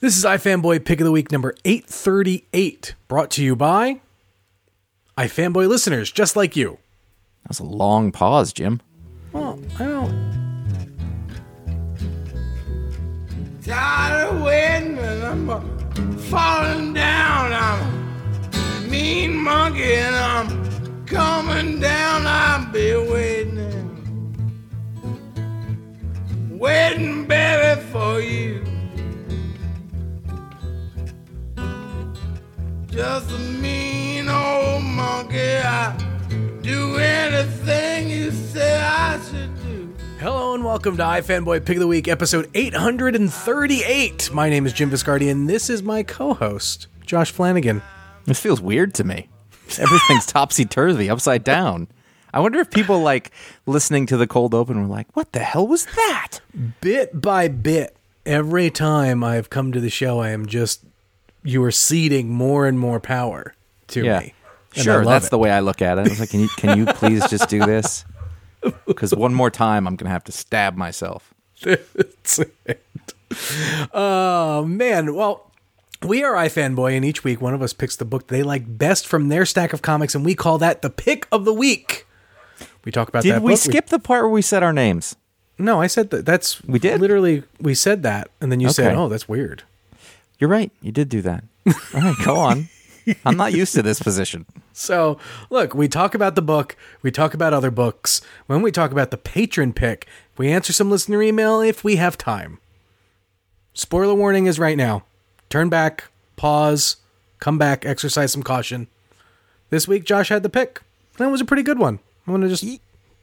This is iFanboy Pick of the Week number 838, brought to you by iFanboy listeners just like you. That was a long pause, Jim. Well, I don't. Tired of waiting and I'm uh, falling down. I'm a mean monkey and I'm coming down. I'll be waiting, waiting, baby, for you. Just a mean old monkey. I do anything you say I should do. Hello and welcome to iFanboy Pick of the Week, episode 838. My name is Jim Viscardi, and this is my co host, Josh Flanagan. This feels weird to me. Everything's topsy turvy, upside down. I wonder if people like listening to the cold open were like, "What the hell was that?" Bit by bit, every time I've come to the show, I am just, you are ceding more and more power to Yeah, me. Sure. That's it. the way I look at it. I was like, "Can you can you please just do this?" Because one more time, I'm gonna have to stab myself. Oh man, well, we are iFanboy, and each week one of us picks the book they like best from their stack of comics, and we call that the pick of the week. We talk about Did that. we book. skip the part where we said our names? no, I said that. That's We did? literally we said that, and then you said, "Oh, that's weird." You're right. You did do that. All right, go on. I'm not used to this position. So, look, we talk about the book, we talk about other books. When we talk about the patron pick, we answer some listener email if we have time. Spoiler warning is right now. Turn back, pause, come back, exercise some caution. This week, Josh had the pick. That was a pretty good one. I'm going to just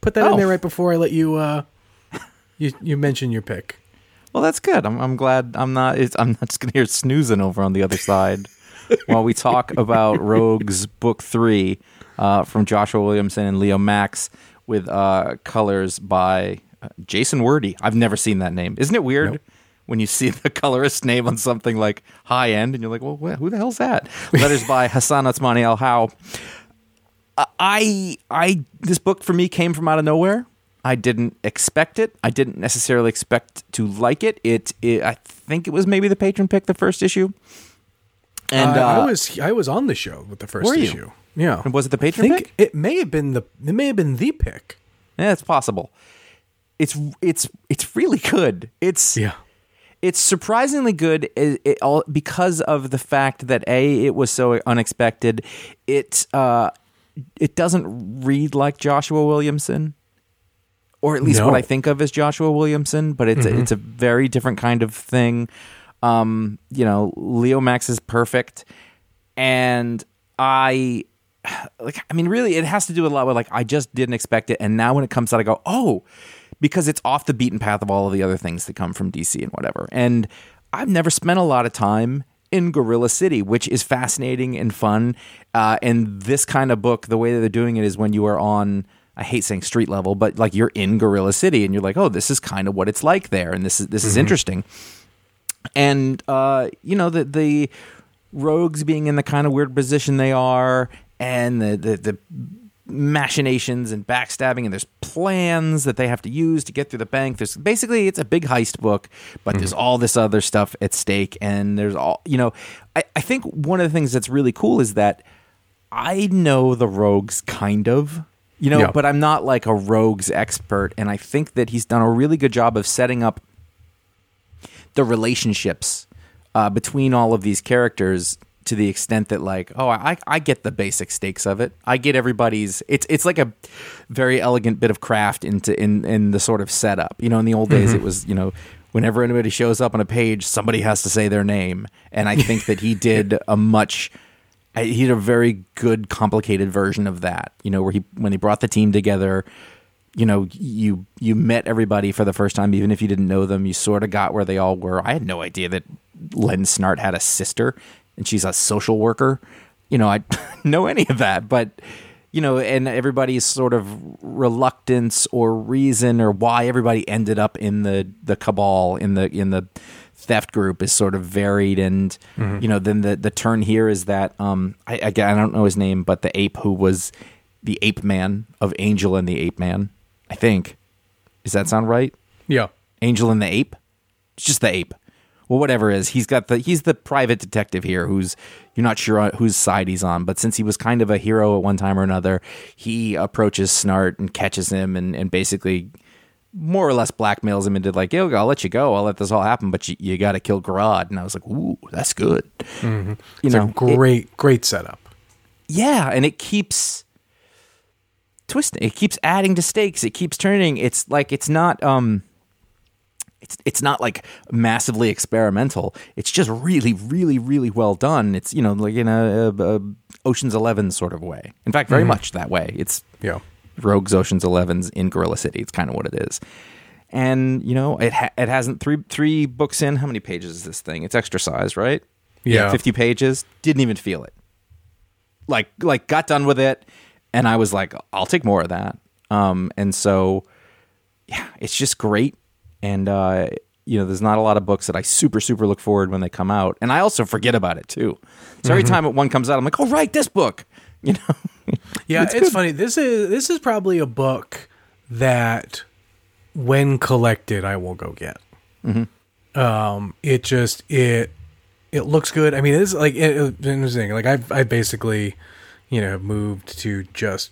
put that in Oh. there right before I let you, uh, you, you mention your pick. Well, that's good. I'm, I'm glad I'm not. It's, I'm not just gonna hear snoozing over on the other side while we talk about Rogues Book Three uh, from Joshua Williamson and Leomacs with uh, colors by uh, Jason Wordie. I've never seen that name. Isn't it weird? Nope. When you see the colorist name on something like high end, and you're like, "Well, wh- who the hell's that?" Letters by Hassan Otsmane-Elhaou. I I this book for me came from out of nowhere. I didn't expect it. I didn't necessarily expect to like it. It, it I think it was maybe the patron pick the first issue. And Uh, uh, I was I was on the show with the first issue. Yeah. And was it the I patron think pick? it may have been the it may have been the pick. Yeah, it's possible. It's it's it's really good. It's Yeah. it's surprisingly good it, it all because of the fact that a it was so unexpected. It uh it doesn't read like Joshua Williamson, or at least No. what I think of as Joshua Williamson. But it's a, it's a very different kind of thing. Um, you know, Leomacs is perfect, and I like. I mean, really, it has to do a lot with like I just didn't expect it, and now when it comes out, I go, oh, because it's off the beaten path of all of the other things that come from DC and whatever. And I've never spent a lot of time in Gorilla City, which is fascinating and fun. Uh, and this kind of book, the way that they're doing it is when you are on. I hate saying street level, but like you're in Gorilla City and you're like, oh, this is kind of what it's like there, and this is this is interesting and uh, you know the the rogues being in the kind of weird position they are, and the the, the machinations and backstabbing, and there's plans that they have to use to get through the bank. There's basically it's a big heist book, but there's all this other stuff at stake, and there's all you know. I, I think one of the things that's really cool is that I know the rogues kind of. You know, Yeah. but I'm not like a rogues expert, and I think that he's done a really good job of setting up the relationships uh, between all of these characters to the extent that like oh I, I get the basic stakes of it. I get everybody's it's it's like a very elegant bit of craft into in in the sort of setup. You know in the old days it was you know whenever anybody shows up on a page somebody has to say their name and i think that he did a much I- he did a very good complicated version of that you know where he when he brought the team together you know you you met everybody for the first time even if you didn't know them you sort of got where they all were. I had no idea that len snart had a sister and she's a social worker. You know i know any of that but you know and everybody's sort of reluctance or reason or why everybody ended up in the the cabal in the in the theft group is sort of varied and you know then the the turn here is that um I again I don't know his name but the ape who was the ape man of Angel and the Ape Man I think does that sound right Yeah. Angel and the Ape it's just the ape well, whatever it is. He's got the he's the private detective here who's you're not sure on whose side he's on. But since he was kind of a hero at one time or another, he approaches Snart and catches him and, and basically more or less blackmails him into like, yo, I'll let you go. I'll let this all happen, but you, you got to kill Grodd. And I was like, ooh, that's good. You It's know, a it- great, great setup. yeah, and it keeps twisting. It keeps adding to stakes. It keeps turning. It's like it's not um it's it's not like massively experimental. It's just really really really well done. It's you know like in a, a, a Ocean's 11 sort of way. In fact, very much that way. It's Yeah. Rogue's Ocean's 11's in Gorilla City. It's kind of what it is. And you know, it ha- it hasn't three three books in. How many pages is this thing? It's extra size, right? Yeah. 50 pages. Didn't even feel it. Like like got done with it and I was like I'll take more of that. Um and so yeah, it's just great and uh you know, there's not a lot of books that I super super look forward when they come out and I also forget about it too. So every time one comes out I'm like, "Oh, right, this book." You know. Yeah, it's, funny. This is this is probably a book that, when collected, I will go get. Um, it just it it looks good. I mean, it's like it, it's interesting. Like I've I basically, you know, moved to just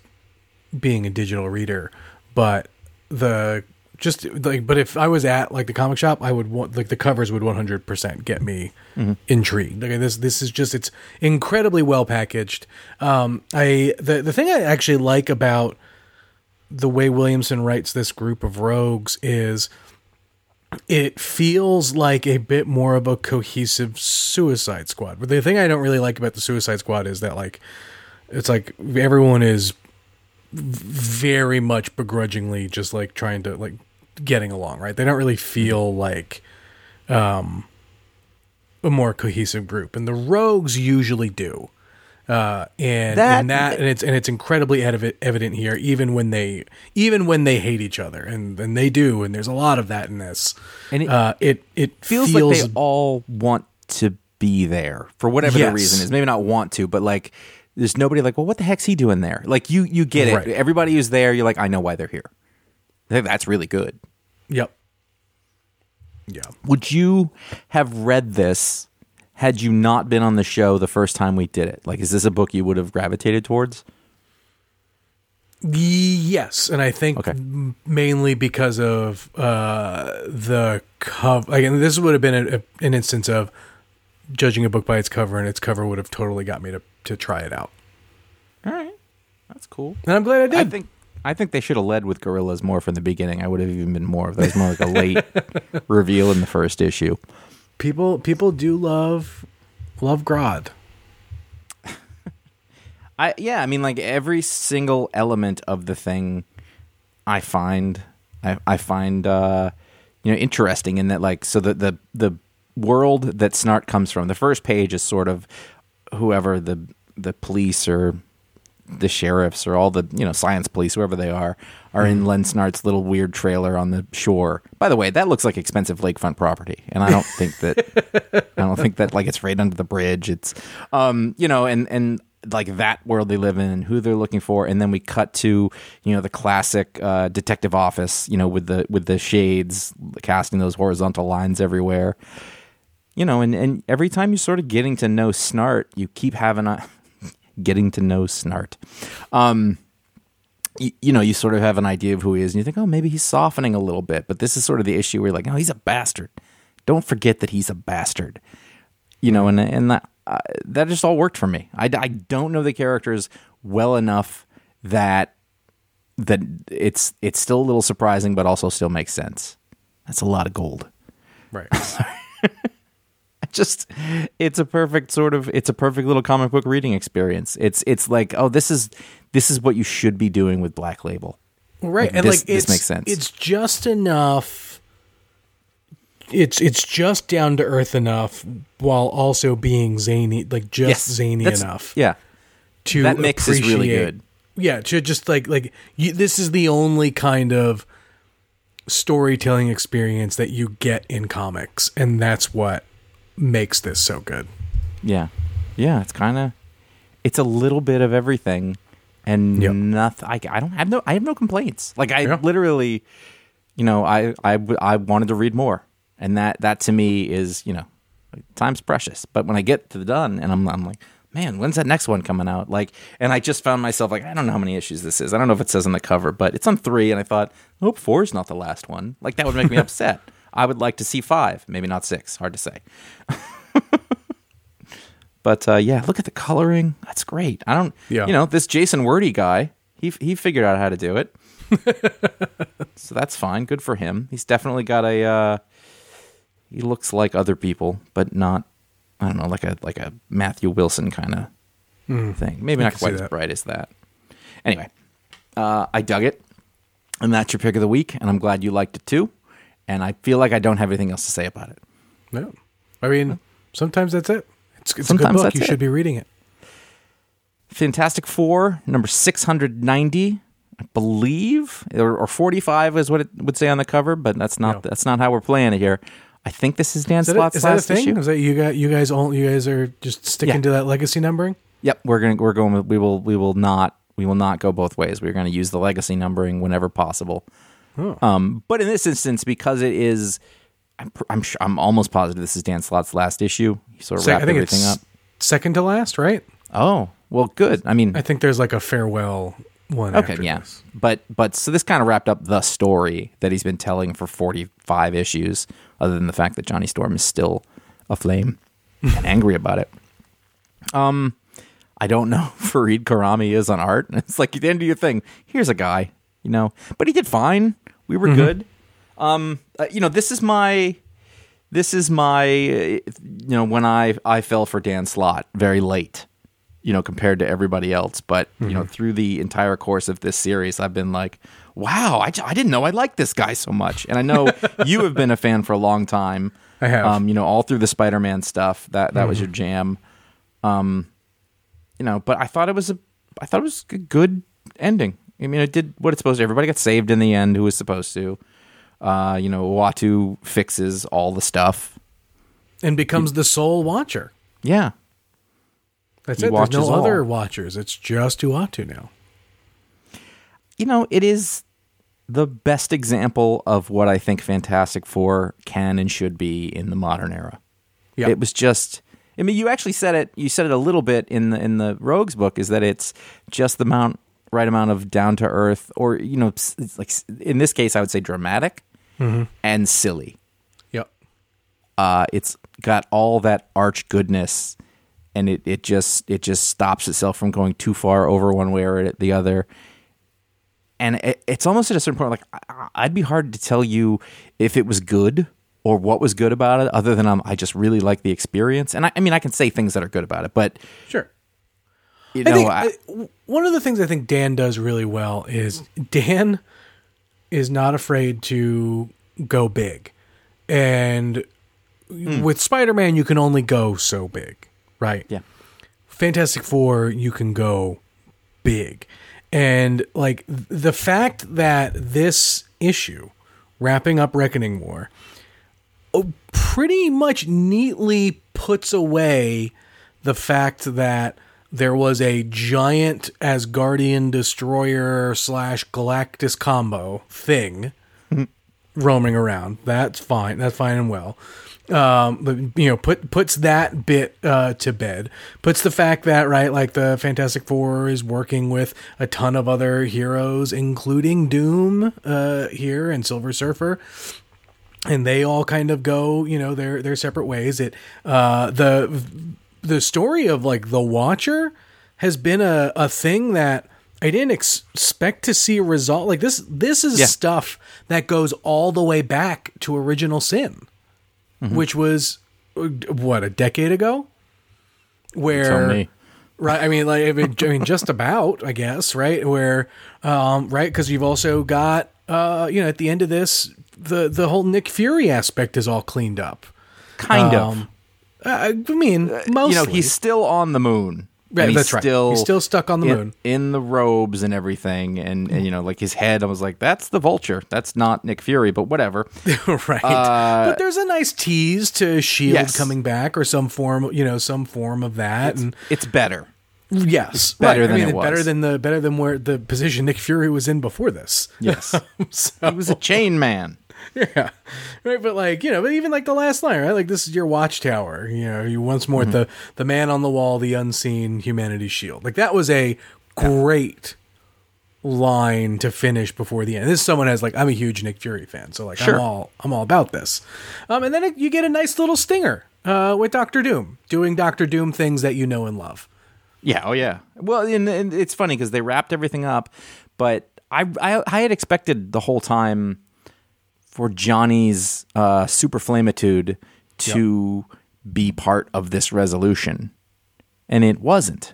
being a digital reader, but the just like but if I was at like the comic shop, I would want like the covers would 100% get me intrigued. Like this this is just it's incredibly well packaged. Um I the the thing I actually like about the way Williamson writes this group of rogues is it feels like a bit more of a cohesive Suicide Squad. But the thing I don't really like about the Suicide Squad is that like it's like everyone is very much begrudgingly just like trying to like getting along, right? They don't really feel like um a more cohesive group. And the rogues usually do. Uh and That- and that and it's and it's incredibly evi- evident here even when they even when they hate each other and and they do and there's a lot of that in this. And it- uh it it feels, feels, like they all want to be there for whatever Yes. the reason is. Maybe not want to, but like there's nobody like, well, what the heck's he doing there? Like you, you get it. Right. Everybody who's there, you're like, I know why they're here. I think that's really good. Yep. Yeah. Would you have read this had you not been on the show the first time we did it? Like, is this a book you would have gravitated towards? Yes, and I think Okay. mainly because of uh, the cover. Like, and this would have been a, a, an instance of judging a book by its cover, and its cover would have totally got me to to try it out. All right, that's cool. And I'm glad I did. I think I think they should have led with gorillas more from the beginning. I would have even been more of that. was more like a late reveal in the first issue. people people do love love Grodd. I yeah, I mean like every single element of the thing I find I, I find uh you know interesting in that like so the the the world that Snart comes from, the first page is sort of whoever the the police or the sheriffs or all the you know science police whoever they are are in Len Snart's little weird trailer on the shore. By the way, that looks like expensive lakefront property, and I don't think that I don't think that like it's right under the bridge. It's um you know and and like that world they live in and who they're looking for, and then we cut to you know the classic uh, detective office you know with the with the shades casting those horizontal lines everywhere you know, and, and every time you're sort of getting to know Snart, you keep having a getting to know Snart. Um, you, you know, you sort of have an idea of who he is, and you think, oh, maybe he's softening a little bit. But this is sort of the issue where you're like, oh, he's a bastard. Don't forget that he's a bastard. You know, and and that uh, that just all worked for me. I, I don't know the characters well enough that that it's it's still a little surprising, but also still makes sense. That's a lot of gold Right. just it's a perfect sort of it's a perfect little comic book reading experience. It's it's like oh this is this is what you should be doing with Black Label. right. Like, and this- like this it's, makes sense. It's just enough. It's it's just down to earth enough while also being zany, like just zany enough. Yeah, to That mix is really good. Yeah, to just like like you, this is the only kind of storytelling experience that you get in comics, and that's what makes this so good. yeah, yeah. It's kind of it's a little bit of everything, and Yep. nothing. I, I don't have no I have no complaints. Like I Yeah. literally, you know, I, I I wanted to read more. and that that to me is you know time's precious. But when I get to the done, and I'm I'm like. Man, when's that next one coming out? Like, and I just found myself like, I don't know how many issues this is. I don't know if it says on the cover, but it's on three, and I thought, I hope four is not the last one. Like, that would make me upset. I would like to see five, maybe not six. Hard to say. But uh, yeah, look at the coloring. That's great. I don't, Yeah. you know, this Jason Wordie guy, he he figured out how to do it. so that's fine. Good for him. He's definitely got a. Uh, he looks like other people, but not. I don't know, like a like a Matthew Wilson kind of thing. Maybe not quite as bright as that. Anyway, uh, I dug it, and that's your pick of the week, and I'm glad you liked it too. And I feel like I don't have anything else to say about it. No, I mean sometimes that's it. It's, it's a good book. You it. should be reading it. Fantastic Four, number 690, I believe, or, or 45 is what it would say on the cover, but that's not Yeah. that's not how we're playing it here. I think this is Dan Is Slott's is that a last thing? issue. Is that you got you guys all you guys are just sticking Yeah. to that legacy numbering? Yep, we're gonna we're going. With, we will we will not we will not go both ways. We're going to use the legacy numbering whenever possible. Um, but in this instance, because it is, I'm I'm sure, I'm almost positive this is Dan Slott's last issue. He sort of Se- wrapped I think everything it's up. second to last, right? Oh well, good. I mean, I think there's like a farewell one. Okay, after yeah. this. But but so this kind of wrapped up the story that he's been telling for 45 issues other than the fact that Johnny Storm is still aflame and angry about it. Um I don't know if Farid Karami is on art. It's like the end of your thing, here's a guy, you know. But he did fine. We were good. Um uh, you know, this is my this is my you know when I I fell for Dan Slott very late you know, compared to everybody else. But, you Mm-hmm. know, through the entire course of this series, I've been like, wow, I, I didn't know I liked this guy so much. And I know you have been a fan for a long time. I have. Mm-hmm. Um, you know, all through the Spider Man stuff. That that was your jam. Um, you know, but I thought it was a I thought it was a good ending. I mean, it did what it's supposed to. Everybody got saved in the end who was supposed to. Uh, you know, Uatu fixes all the stuff. and becomes the sole watcher. Yeah. That's He it. There's no all. other watchers. It's just Uatu now. you know, it is the best example of what I think Fantastic Four can and should be in the modern era. Yeah. It was just I mean, you actually said it you said it a little bit in the in the Rogues book is that it's just the amount right amount of down to earth or you know, like in this case I would say dramatic and silly. Yep. Uh, it's got all that arch goodness and it, it just it just stops itself from going too far over one way or the other and it, it's almost at a certain point like I- i'd be hard to tell you if it was good or what was good about it other than um, i just really like the experience and I, I mean i can say things that are good about it but Sure. You I think I- one of the things I think Dan does really well is Dan is not afraid to go big, and Hmm. with Spider-Man you can only go so big, right? yeah Fantastic Four, you can go big. And like the fact that this issue, wrapping up Reckoning War, pretty much neatly puts away the fact that there was a giant Asgardian destroyer slash Galactus combo thing roaming around. That's fine. That's fine and well. Um, but you know, put puts that bit uh, to bed. Puts the fact that right, like the Fantastic Four is working with a ton of other heroes, including Doom uh, here and Silver Surfer and they all kind of go you know their their separate ways it uh the the story of like the watcher has been a a thing that I didn't ex- expect to see a result like this this is Yeah. stuff that goes all the way back to original sin which was what a decade ago where tell me Right. I mean, like, I mean, I mean, just about, I guess, right? Where, um, right? Because you've also got, uh, you know, at the end of this, the the whole Nick Fury aspect is all cleaned up. kind of Um, I I mean, mostly. Uh, you know he's still on the moon Right, he's that's right. still He's still stuck on the in, moon. in the robes and everything and, and you know like his head i was like that's the vulture that's not nick fury but whatever right. but there's a nice tease to Shield Yes. Coming back or some form, you know, some form of that. and it's better yes, better right. than I mean, it was. better than the better than where the position Nick Fury was in before this. yes So- he was a chain man yeah, right. But like you know, but even like the last line, right? Like this is your watchtower. You know, you once more the the man on the wall, the unseen humanity shield. Like that was a great line to finish before the end. This is someone has like I'm a huge Nick Fury fan, so like Sure. I'm all I'm all about this. Um, and then it, you get a nice little stinger uh, with Doctor Doom doing Doctor Doom things that you know and love. Yeah, oh yeah. Well, and, and it's funny because they wrapped everything up, but I, I I had expected the whole time for Johnny's uh, super flamitude to be part of this resolution, and it wasn't.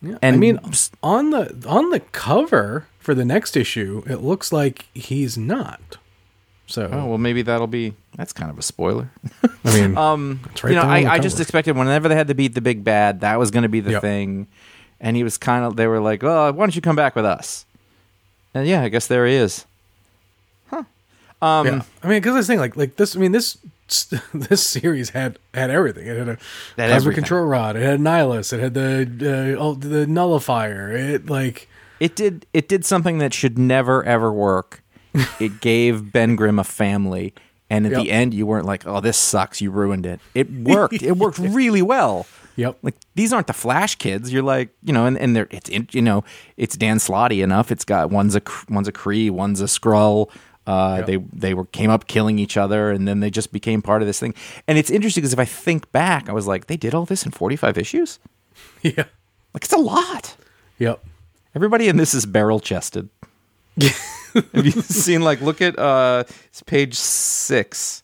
Yeah, And I mean, on the on the cover for the next issue, it looks like he's not. So Oh well, maybe that'll be. That's kind of a spoiler. I mean, Um, It's right you know, there on the I, I just expected whenever they had to beat the big bad, that was going to be the Yep. thing, and he was kind of. They were like, "Oh, why don't you come back with us?" And yeah, I guess there he is. Um, yeah. I mean, because I was thinking like like this. I mean, this this series had had everything. It had a cosmic everything. control rod. It had Nihilus. It had the uh, the nullifier. It like It did. It did something that should never ever work. it gave Ben Grimm a family, and at Yep. the end, you weren't like, "Oh, this sucks. You ruined it." It worked. it worked really well. yep. Like these aren't the Flash kids. You're like, you know, and, and they're it's you know it's Dan Slotty enough. It's got one's a one's a Kree, one's a Skrull. Uh, Yep. They they were came up killing each other, and then they just became part of this thing. And it's interesting because if I think back, I was like, they did all this in 45 issues. yeah. Like it's a lot. Yep. Everybody in this is barrel chested. Have you seen like look at uh it's page six.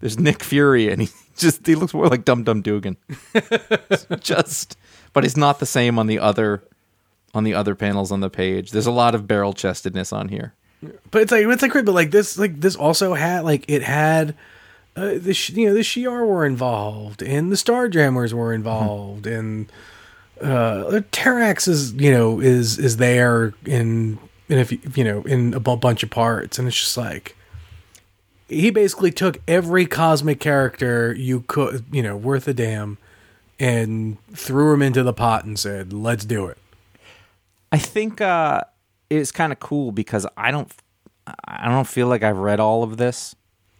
There's Nick Fury and he just he looks more like Dum Dum Dugan. just but it's not the same on the other on the other panels on the page. There's a lot of barrel chestedness on here. But it's like it's like great, but like this like this also had like it had uh, the you know the Shi'ar were involved and the Starjammers were involved and uh Terrax is you know is is there in in if you know in a bunch of parts and it's just like he basically took every cosmic character you could you know worth a damn and threw him into the pot and said let's do it. I think uh it's kind of cool because I don't I don't feel like I've read all of this.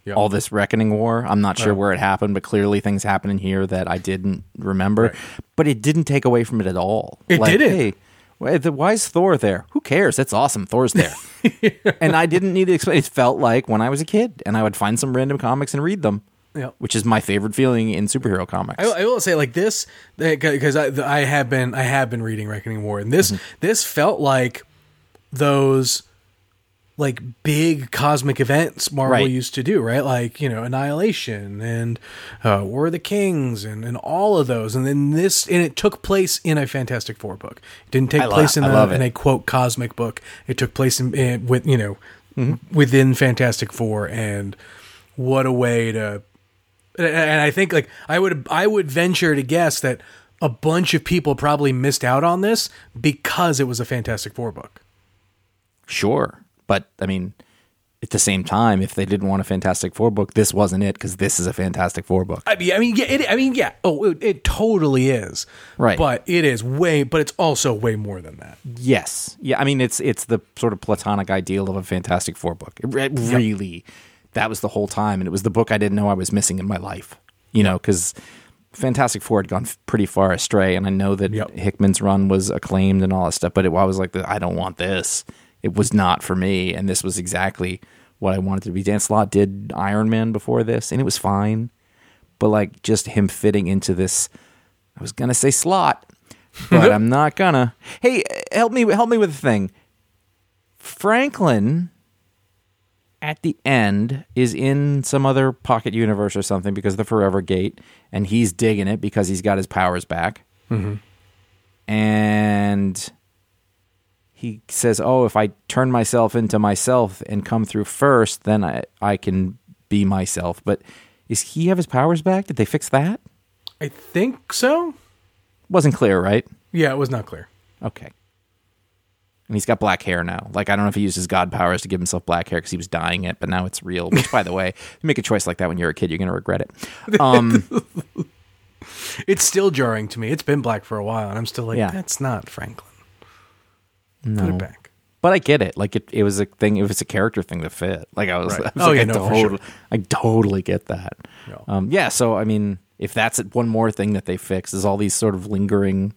Yeah. All this reckoning war. I'm not sure Right. where it happened, but clearly things happen in here that I didn't remember. Right. But it didn't take away from it at all. It didn't. Hey, why is Thor there? Who cares? It's awesome. Thor's there. and I didn't need to explain. It felt like when I was a kid, and I would find some random comics and read them. Yeah. Which is my favorite feeling in superhero comics. I, I will say like this because I, I have been I have been reading Reckoning War and this mm-hmm. this felt like those like big cosmic events Marvel Right. used to do right? Like you know Annihilation and uh, War of the Kings and, and all of those. And then this and it took place in a Fantastic Four book. It didn't take I lo- place in I a, love in a quote cosmic book. It took place in, in with you know within Fantastic Four. And what a way to and I think like I would I would venture to guess that a bunch of people probably missed out on this because it was a Fantastic Four book. Sure. But I mean, at the same time, if they didn't want a Fantastic Four book, this wasn't it because this is a Fantastic Four book. I mean, I mean, yeah, it, I mean, yeah. Oh, it, it totally is. Right. But it is way. But it's also way more than that. Yes. Yeah. I mean, it's it's the sort of platonic ideal of a Fantastic Four book. It, re- really, that was the whole time, and it was the book I didn't know I was missing in my life. You know, because Fantastic Four had gone f- pretty far astray, and I know that Yep. Hickman's run was acclaimed and all that stuff. But it, I was like, I don't want this. It was not for me, and this was exactly what I wanted to be. Dan Slott did Iron Man before this, and it was fine. But like, just him fitting into this, I was gonna say slot, but I'm not gonna. Hey, help me! Help me with the thing. Franklin at the end is in some other pocket universe or something because of the Forever Gate, and he's digging it because he's got his powers back. Mm-hmm. And he says, "Oh, if I turn myself into myself and come through first, then I I can be myself." But is he have his powers back? Did they fix that? I think so. Wasn't clear, right? Yeah, it was not clear. Okay. And he's got black hair now. Like I don't know if he used his god powers to give himself black hair because he was dyeing it, but now it's real. Which, by the way, you make a choice like that when you're a kid, you're gonna regret it. Um, It's still jarring to me. It's been black for a while, and I'm still like, Yeah. that's not Franklin. Put no, it back. But I get it. Like it, it was a thing. It was a character thing to fit. Like I was. Right. I was Oh, like, yeah, I no, totally, sure. I totally get that. Yeah. Um, yeah. So I mean, if that's one more thing that they fix is all these sort of lingering,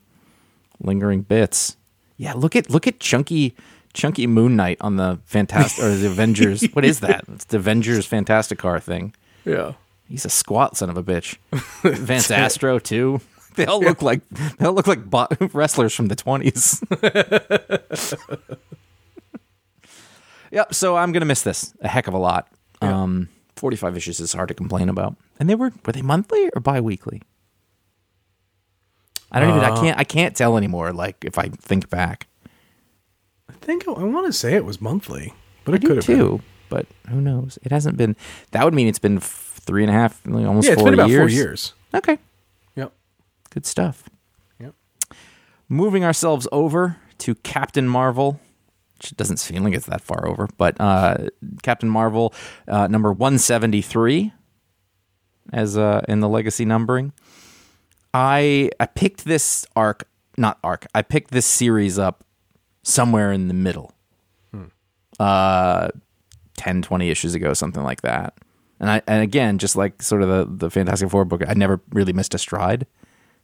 lingering bits. Yeah. Look at look at chunky. Chunky Moon Knight on the Fantastic or the Avengers. What is that? It's the Avengers Fantastic Car thing. Yeah. He's a squat son of a bitch. Vance Astro too. They all look like they all look like bo- wrestlers from the twenties. yep. So I'm gonna miss this a heck of a lot. Um, 45 issues is hard to complain about. And they were were they monthly or bi-weekly? I don't even. I can't. I can't tell anymore. Like if I think back, I think I, want to say it was monthly, but it I could do have been. too. But who knows? It hasn't been. That would mean it's been three and a half, almost Yeah, it's four been about years. four years. Okay. Good stuff. Yep. Moving ourselves over to Captain Marvel, which doesn't seem like it's that far over, but uh, Captain Marvel uh, number 173 as uh, in the legacy numbering. I I picked this arc, not arc. I picked this series up somewhere in the middle. Uh 10 20 issues ago something like that. And I and again just like sort of the the Fantastic Four book I never really missed a stride.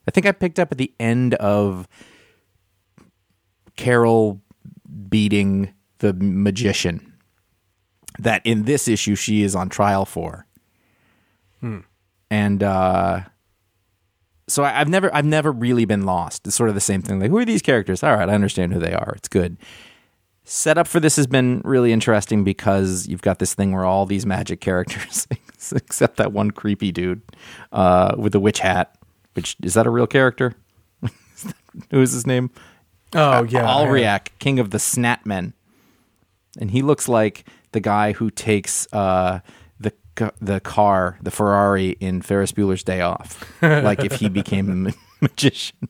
I think I picked up at the end of Carol beating the magician that in this issue she is on trial for. And uh so I, I've never I've never really been lost. It's sort of the same thing. Like, who are these characters? All right, I understand who they are. It's good. Setup for this has been really interesting because you've got this thing where all these magic characters, except that one creepy dude uh, with the witch hat. Which is that a real character? who is his name? Oh yeah. Alriak, king of the Snatmen, and he looks like the guy who takes uh, the the car, the Ferrari in Ferris Bueller's Day Off, like if he became a ma- magician.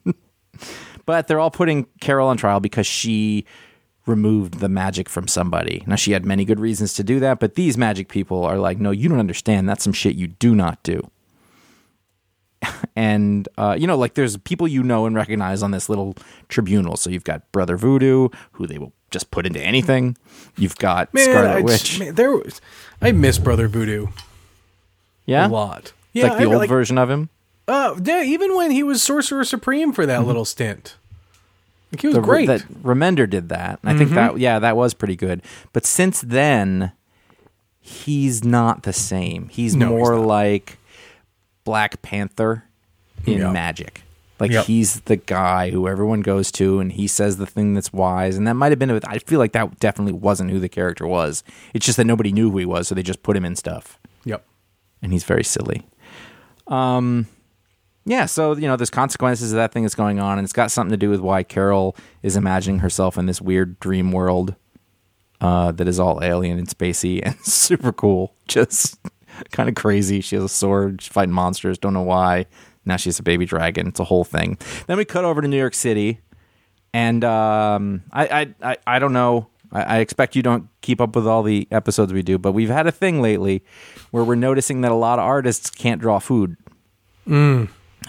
but they're all putting Carol on trial because she removed the magic from somebody. Now she had many good reasons to do that, but these magic people are like, no, you don't understand. That's some shit you do not do and uh, you know, like there's people you know and recognize on this little tribunal. So you've got Brother Voodoo, who they will just put into anything. You've got Man, Scarlet I, Witch, man, there was, I miss Brother Voodoo yeah, a lot. Yeah, like the I, old like, version of him. Uh, yeah, even when he was Sorcerer Supreme for that little stint, like he was The, great. That Remender did that. And I think that yeah, that was pretty good. But since then, he's not the same. He's No, more not. like Black Panther in Yeah. magic. Like Yep. he's the guy who everyone goes to, and he says the thing that's wise. And that might have been. I feel like that definitely wasn't who the character was. It's just that nobody knew who he was, so they just put him in stuff, yep. and he's very silly. Um, yeah. So you know, there's consequences of that thing that's going on, and it's got something to do with why Carol is imagining herself in this weird dream world uh, that is all alien and spacey and super cool. Just kind of crazy. She has a sword. She's fighting monsters. Don't know why. Now she's a baby dragon. It's a whole thing. Then we cut over to New York City, and um, I, I, I, I don't know. I, I expect you don't keep up with all the episodes we do, but we've had a thing lately where we're noticing that a lot of artists can't draw food.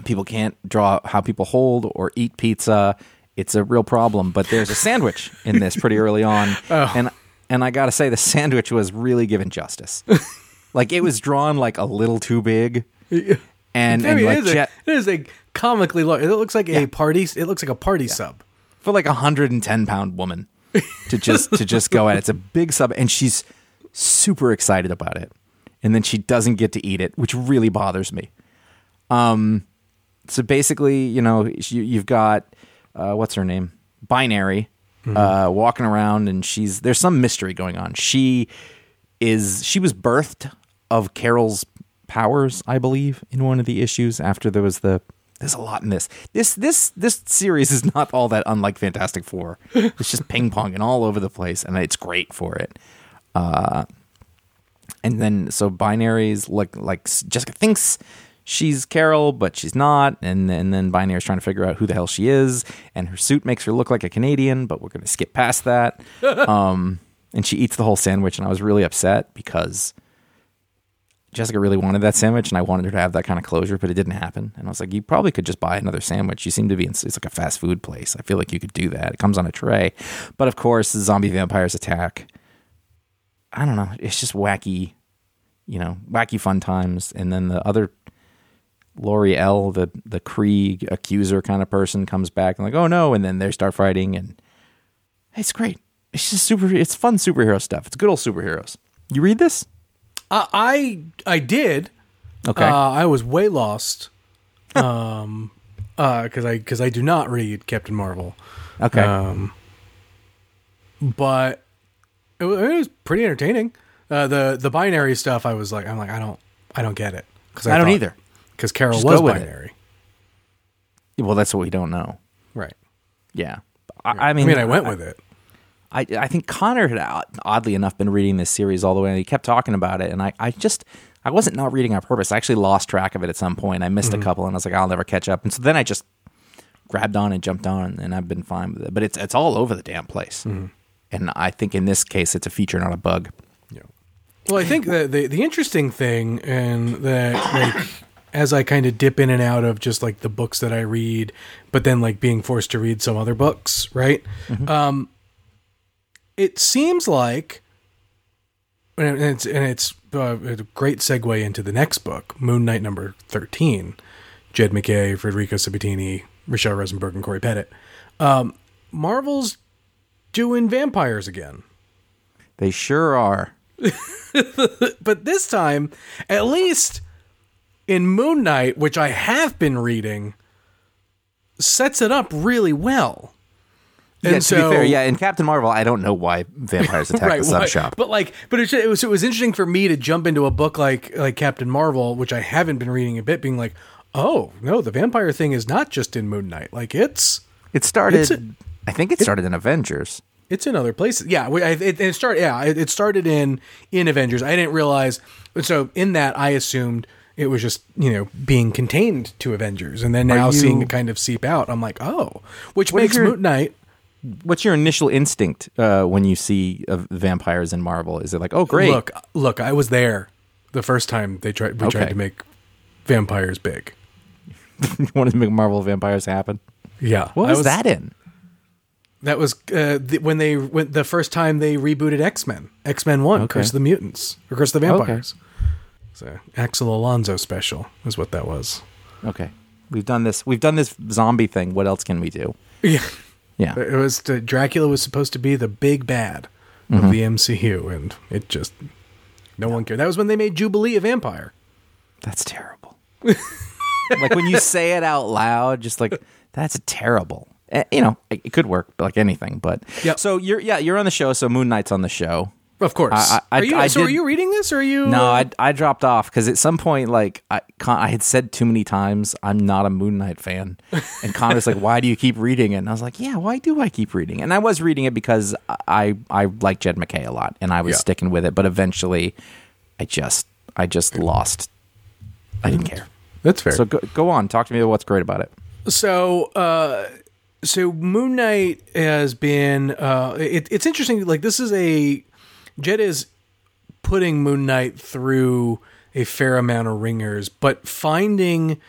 People can't draw how people hold or eat pizza. It's a real problem. But there's a sandwich in this pretty early on, and and I got to say the sandwich was really given justice. like it was drawn like a little too big, and I and mean, like it, is Jet, a, it is a comically large. It looks like a party. It looks like a party sub. for like a hundred and ten pound woman to just to just go at it. It's a big sub, and she's super excited about it, and then she doesn't get to eat it, which really bothers me. Um, so basically, you know, you, you've got uh, what's her name, Binary, uh, walking around, and she's there's some mystery going on. She is she was birthed of Carol's powers, I believe, in one of the issues after there was the. There's a lot in this. This this this series is not all that unlike Fantastic Four. It's just ping ponging all over the place, and it's great for it. Uh, and then so binaries like like Jessica thinks she's Carol, but she's not, and and then binary's trying to figure out who the hell she is, and her suit makes her look like a Canadian, but we're gonna skip past that. um, and she eats the whole sandwich, and I was really upset because Jessica really wanted that sandwich, and I wanted her to have that kind of closure, but it didn't happen. And I was like, you probably could just buy another sandwich. You seem to be in it's like a fast food place. I feel like you could do that. It comes on a tray, but of course, the zombie vampires attack. I don't know. It's just wacky, you know, wacky fun times. And then the other Lauri-Ell, the the Kree accuser kind of person, comes back and like, oh no, and then they start fighting, and it's great. It's just super. It's fun superhero stuff. It's good old superheroes. You read this? Uh, I I did. Okay. Uh, I was way lost. Um, because I because I do not read Captain Marvel, okay. um, but it, wa- it was pretty entertaining. Uh, the the binary stuff, I was like, I'm like, I don't I don't get it because I don't either. because Carol Just was with it. binary, well, that's what we don't know. right? Yeah. I, I I mean, mean, I went with it. I, I think Conor had oddly enough been reading this series all the way, and he kept talking about it, and I, I just I wasn't not reading on purpose. I actually lost track of it at some point. I missed a mm-hmm. couple, and I was like, I'll never catch up. And so then I just grabbed on and jumped on, and I've been fine with it. But it's it's all over the damn place, mm-hmm. and I think in this case, it's a feature, not a bug. Yeah. Well, I think that the the interesting thing, and that like as I kind of dip in and out of just like the books that I read, but then like being forced to read some other books, right? Mm-hmm. Um, it seems like, and it's and it's uh, a great segue into the next book, Moon Knight number thirteen, Jed MacKay, Federico Sabbatini, Rachelle Rosenberg, and Cory Petit. Um, Marvel's doing vampires again. They sure are. but this time, at least in Moon Knight, which I have been reading, sets it up really well. Yeah, to be fair, yeah. In Captain Marvel, I don't know why vampires attack the sub shop. But like, but it, it was it was interesting for me to jump into a book like like Captain Marvel, which I haven't been reading a bit, being like, oh no, the vampire thing is not just in Moon Knight. Like it's It started. It's a- I think it started in Avengers. It's in other places. Yeah, it, it started. Yeah, it, it started in in Avengers. I didn't realize. So in that, I assumed it was just you know being contained to Avengers, and then now you- seeing it kind of seep out, I'm like, oh, which makes your- Moon Knight. What's your initial instinct uh, when you see uh, vampires in Marvel? Is it like, oh, great? Look, look, I was there the first time they tried. We Okay. tried to make vampires big. you want to make Marvel vampires happen? Yeah, What I was, that in? That was uh, the, when they went the first time they rebooted X Men, X Men One, Okay. Curse of the Mutants, or Curse of the Vampires. So Axel Alonso special is what that was. Okay, we've done this. We've done this zombie thing. What else can we do? Yeah. Yeah, It was uh, Dracula was supposed to be the big bad Mm-hmm. of the MCU, and it just no one cared. That was when they made Jubilee a vampire. that's terrible. like when you say it out loud, just like that's terrible. Eh, You know, it, it could work like anything, but yeah. So you're yeah you're on the show. So Moon Knight's on the show. Of course. I- I- are you, I so are you reading this, or are you? No, uh, I, I dropped off because at some point, like I, Con- I had said too many times, I'm not a Moon Knight fan, and Conor's like, "Why do you keep reading it?" And I was like, "Yeah, why do I keep reading?" it? And I was reading it because I I like Jed MacKay a lot, and I was Yeah. sticking with it. But eventually, I just I just lost. I didn't care. that's fair. So go, go on, talk to me about what's great about it. so uh so moon knight has been uh it, it's interesting like this is a jed is putting moon knight through a fair amount of ringers but finding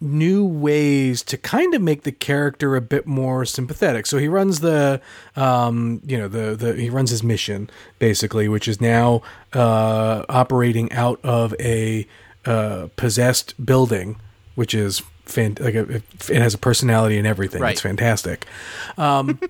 new ways to kind of make the character a bit more sympathetic. So he runs the um you know the the he runs his mission basically which is now uh operating out of a uh possessed building which is fan- like a, it has a personality and everything. Right. it's fantastic. Um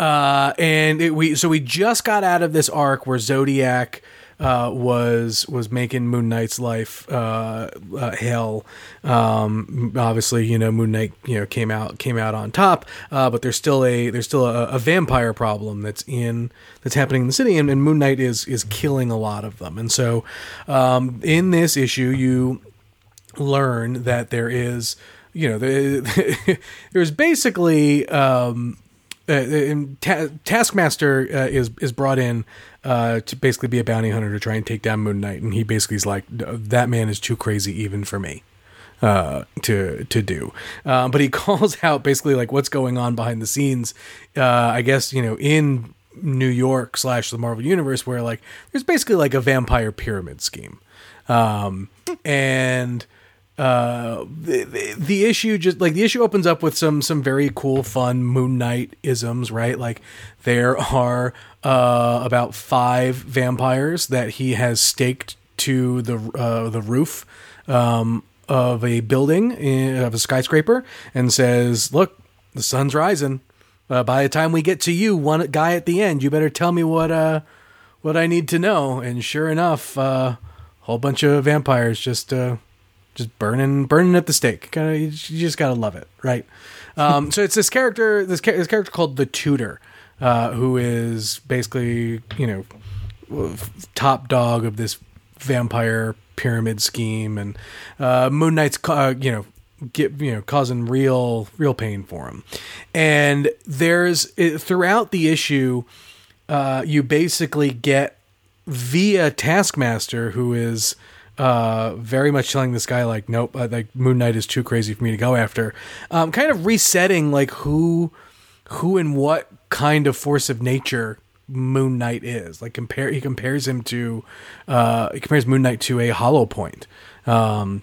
uh and it, we so we just got out of this arc where zodiac uh, was was making Moon Knight's life uh, uh, hell. Um, obviously, you know Moon Knight, you know came out came out on top, uh, but there's still a there's still a, a vampire problem that's in that's happening in the city, and, and Moon Knight is is killing a lot of them. And so, um, in this issue, you learn that there is, you know, the, there's basically um, uh, Ta- Taskmaster uh, is is brought in uh, to basically be a bounty hunter to try and take down Moon Knight, and he basically is like, that man is too crazy even for me uh, to to do. Um, but he calls out basically like what's going on behind the scenes. Uh, I guess you know in New York slash the Marvel universe, where like there's basically like a vampire pyramid scheme. Um, and uh, the, the issue just like the issue opens up with some some very cool, fun Moon Knight isms, right? Like there are uh, about five vampires that he has staked to the uh, the roof um, of a building in, of a skyscraper, and says, "Look, the sun's rising." Uh, by the time we get to you, one guy at the end, you better tell me what uh what I need to know. And sure enough, uh, whole bunch of vampires just uh just burning burning at the stake. Kind of, you just gotta love it, right? Um, so it's this character, this, this character called the Tutor, uh, who is basically you know top dog of this vampire pyramid scheme, and uh, Moon Knight's uh, you know get you know causing real real pain for him and there's throughout the issue uh you basically get via taskmaster who is uh very much telling this guy like nope uh, like moon knight is too crazy for me to go after. Um kind of resetting like who who and what kind of force of nature moon knight is. Like compare he compares him to uh he compares moon knight to a hollow point um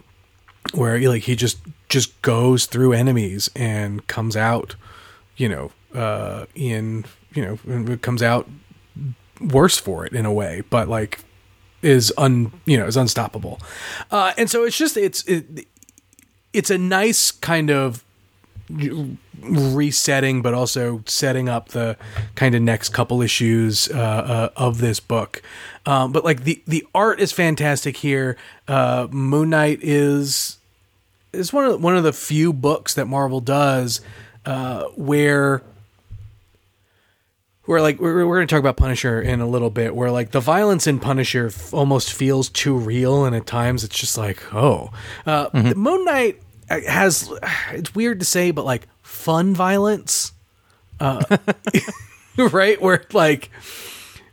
where he, like he just just goes through enemies and comes out you know uh in you know comes out worse for it in a way. But like is un you know is unstoppable. Uh and so it's just it's it, it's a nice kind of resetting but also setting up the kind of next couple issues uh, uh, of this book. Um, but like the the art is fantastic here. Uh, moon knight is is one of one of the few books that marvel does uh, where where like we're, we're going to talk about punisher in a little bit where like the violence in punisher f- almost feels too real and at times it's just like oh. Uh, moon knight has it's weird to say but like fun violence uh, right? Where like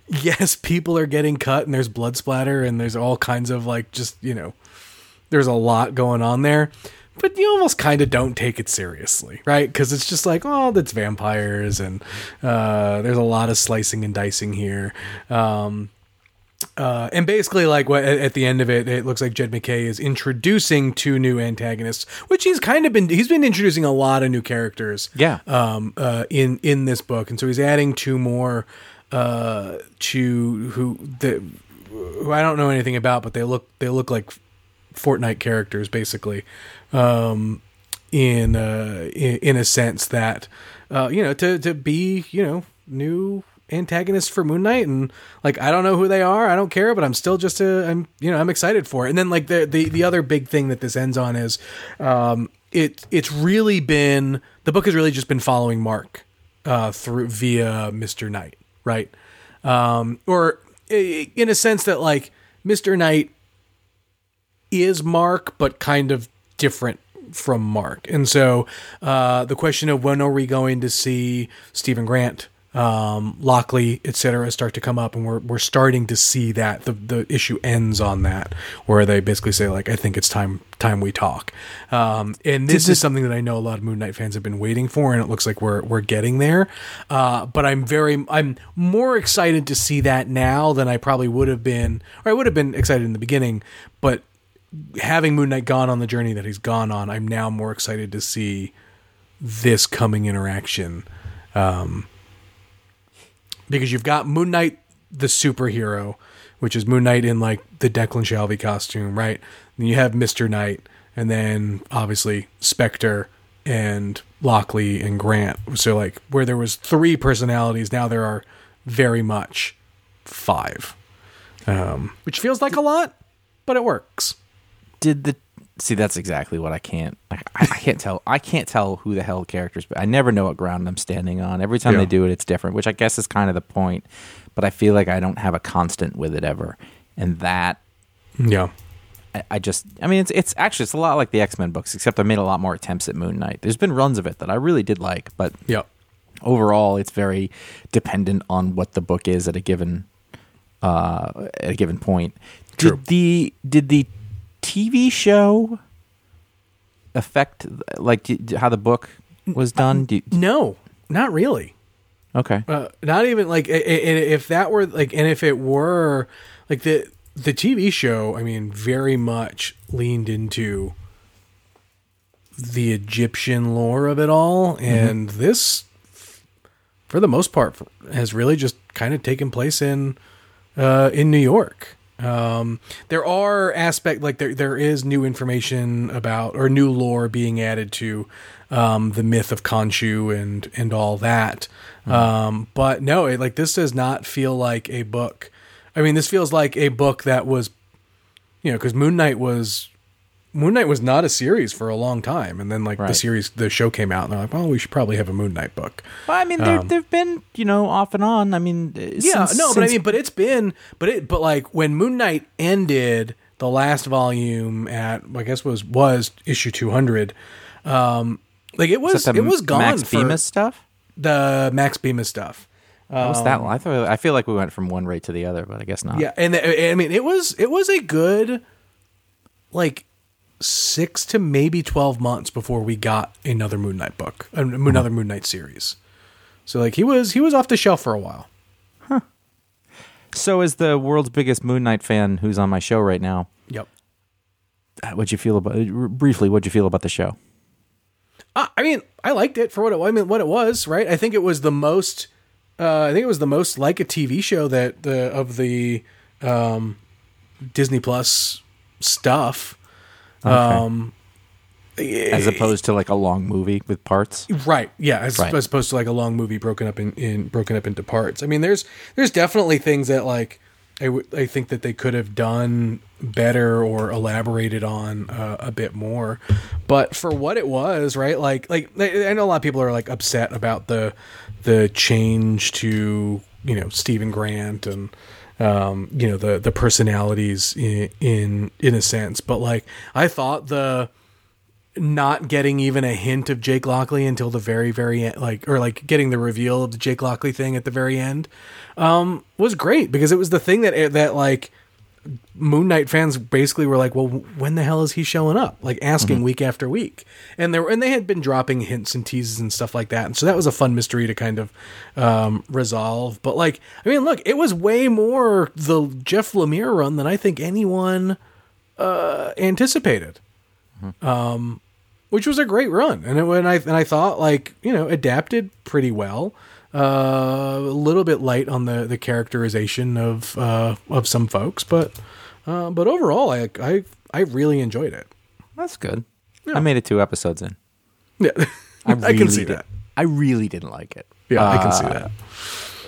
yes people are getting cut and there's blood splatter and there's all kinds of like just you know there's a lot going on there but you almost kind of don't take it seriously right because it's just like oh that's vampires and uh, there's a lot of slicing and dicing here um, uh, and basically, like what at, the end of it, it looks like Jed MacKay is introducing two new antagonists, which he's kind of been. He's been introducing a lot of new characters. Yeah. Um. Uh. In in this book, and so he's adding two more. Uh. To who the who I don't know anything about, but they look they look like Fortnite characters, basically. Um. In uh. In, a sense that, uh. You know, to to be you know new antagonists for Moon Knight and like I don't know who they are, I don't care, but I'm still just uh, I'm you know, I'm excited for it. And then like the the the other big thing that this ends on is um it it's really been the book has really just been following Marc uh through via Mr. Knight, right? Um or in a sense that like Mr. Knight is Marc but kind of different from Marc. And so uh the question of when are we going to see Steven Grant um, Lockley, etc., start to come up, and we're we're starting to see that the the issue ends on that, where they basically say like, I think it's time time we talk. Um, and this is something that I know a lot of Moon Knight fans have been waiting for, and it looks like we're we're getting there. Uh, but I'm very I'm more excited to see that now than I probably would have been, or I would have been excited in the beginning, but having Moon Knight gone on the journey that he's gone on, I'm now more excited to see this coming interaction. Um, because you've got Moon Knight, the superhero, which is Moon Knight in like the Declan Shalvey costume, right? Then you have Mister Knight, and then obviously Spector and Lockley and Grant. So like where there was three personalities, now there are very much five, um, which feels like a lot, but it works. Did the see? That's exactly what I can't. I, I can't tell. I can't tell who the hell the characters. But I never know what ground I'm standing on. Every time Yeah. they do it, it's different, which I guess is kind of the point. But I feel like I don't have a constant with it ever, and that Yeah. I, I just. I mean, it's it's actually it's a lot like the X Men books, except I made a lot more attempts at Moon Knight. There's been runs of it that I really did like, but Yeah. overall it's very dependent on what the book is at a given uh at a given point True. did the did the tv show affect like how the book was done Do you- No, not really. okay Uh, not even like if that were like, and if it were like the the TV show, I mean, very much leaned into the Egyptian lore of it all, and this, for the most part, has really just kind of taken place in uh, in New York. Um, there are aspect like there there is new information about or new lore being added to um, the myth of Khonshu and and all that. Um, but no, it, like this does not feel like a book. I mean, this feels like a book that was, you know, because Moon Knight was Moon Knight was not a series for a long time, and then like the series, the show came out, and they're like, well, we should probably have a Moon Knight book. Well, I mean, there, there've been you know off and on. I mean, uh, Yeah, since- no, but I mean, but it's been, but it, but like when Moon Knight ended the last volume at, I guess was was issue two hundred. Um, like it was, it was gone Max Bemis stuff. the Max Bemis stuff. How was that? one? I thought I feel like we went from one rate to the other, but I guess not. Yeah, and uh, I mean, it was it was a good like six to maybe twelve months before we got another Moon Knight book, uh, another Moon Knight series. So like he was he was off the shelf for a while. Huh. So, as the world's biggest Moon Knight fan, who's on my show right now, Yep. uh, what'd you feel about briefly? What'd you feel about the show? Uh, I mean, I liked it for what it. I mean, what it was, right? I think it was the most. Uh, I think it was the most like a TV show that the of the um, Disney Plus stuff. Um, As opposed to like a long movie with parts. right? Yeah, as, Right. as opposed to like a long movie broken up in, in broken up into parts. I mean, there's there's definitely things that like I, w- I think that they could have done better or elaborated on uh, a bit more. But for what it was, right? Like like I I know a lot of people are like upset about the the change to you know Steven Grant and um, you know the the personalities in, in in a sense. But like I thought the not getting even a hint of Jake Lockley until the very, very end, like, or like getting the reveal of the Jake Lockley thing at the very end, um, was great because it was the thing that that like Moon Knight fans basically were like, well, when the hell is he showing up? Like asking week after week, and there and they had been dropping hints and teases and stuff like that, and so that was a fun mystery to kind of um, resolve. But like, I mean, look, it was way more the Jeff Lemire run than I think anyone uh, anticipated which was a great run. And it, when I and I thought like you know adapted pretty well. Uh, a little bit light on the the characterization of uh, of some folks, but uh, but overall, I I I really enjoyed it. That's good. I made it two episodes in. Yeah, I, I, can see did- that. I really didn't like it. Yeah, I can see Uh, that.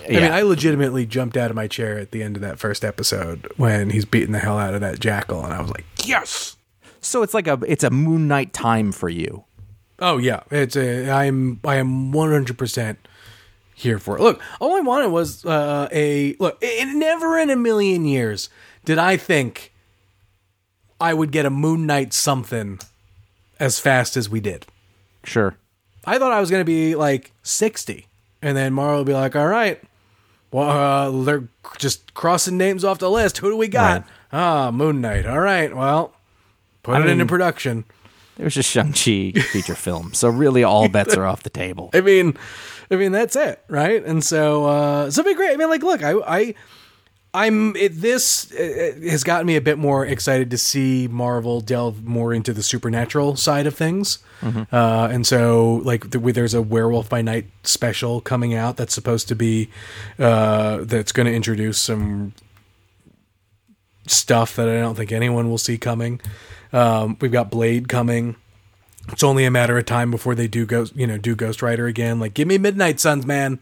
yeah. I mean, I legitimately jumped out of my chair at the end of that first episode when he's beating the hell out of that jackal, and I was like, yes. so it's like a it's a Moon Knight time for you. Oh yeah, it's a I'm I am 100% here for it. Look, all I wanted was uh, a look. It, never in a million years did I think I would get a Moon Knight something as fast as we did. Sure. I thought I was going to be like 60, and then Marvel would be like, "All right, well, uh, they're just crossing names off the list. Who do we got? Right. Ah, Moon Knight. All right, well, put it into production." There was just Shang Chi feature film, so really all bets are off the table. I mean, I mean that's it, right? And so, uh, so it'd be great. I mean, like, look, I, I, I'm it, this uh, has gotten me a bit more excited to see Marvel delve more into the supernatural side of things. Uh, and so, like, the, there's a Werewolf by Night special coming out that's supposed to be uh, that's going to introduce some stuff that I don't think anyone will see coming. Um, we've got Blade coming. It's only a matter of time before they do ghost, you know, do Ghost Rider again. Like, give me Midnight Suns, man.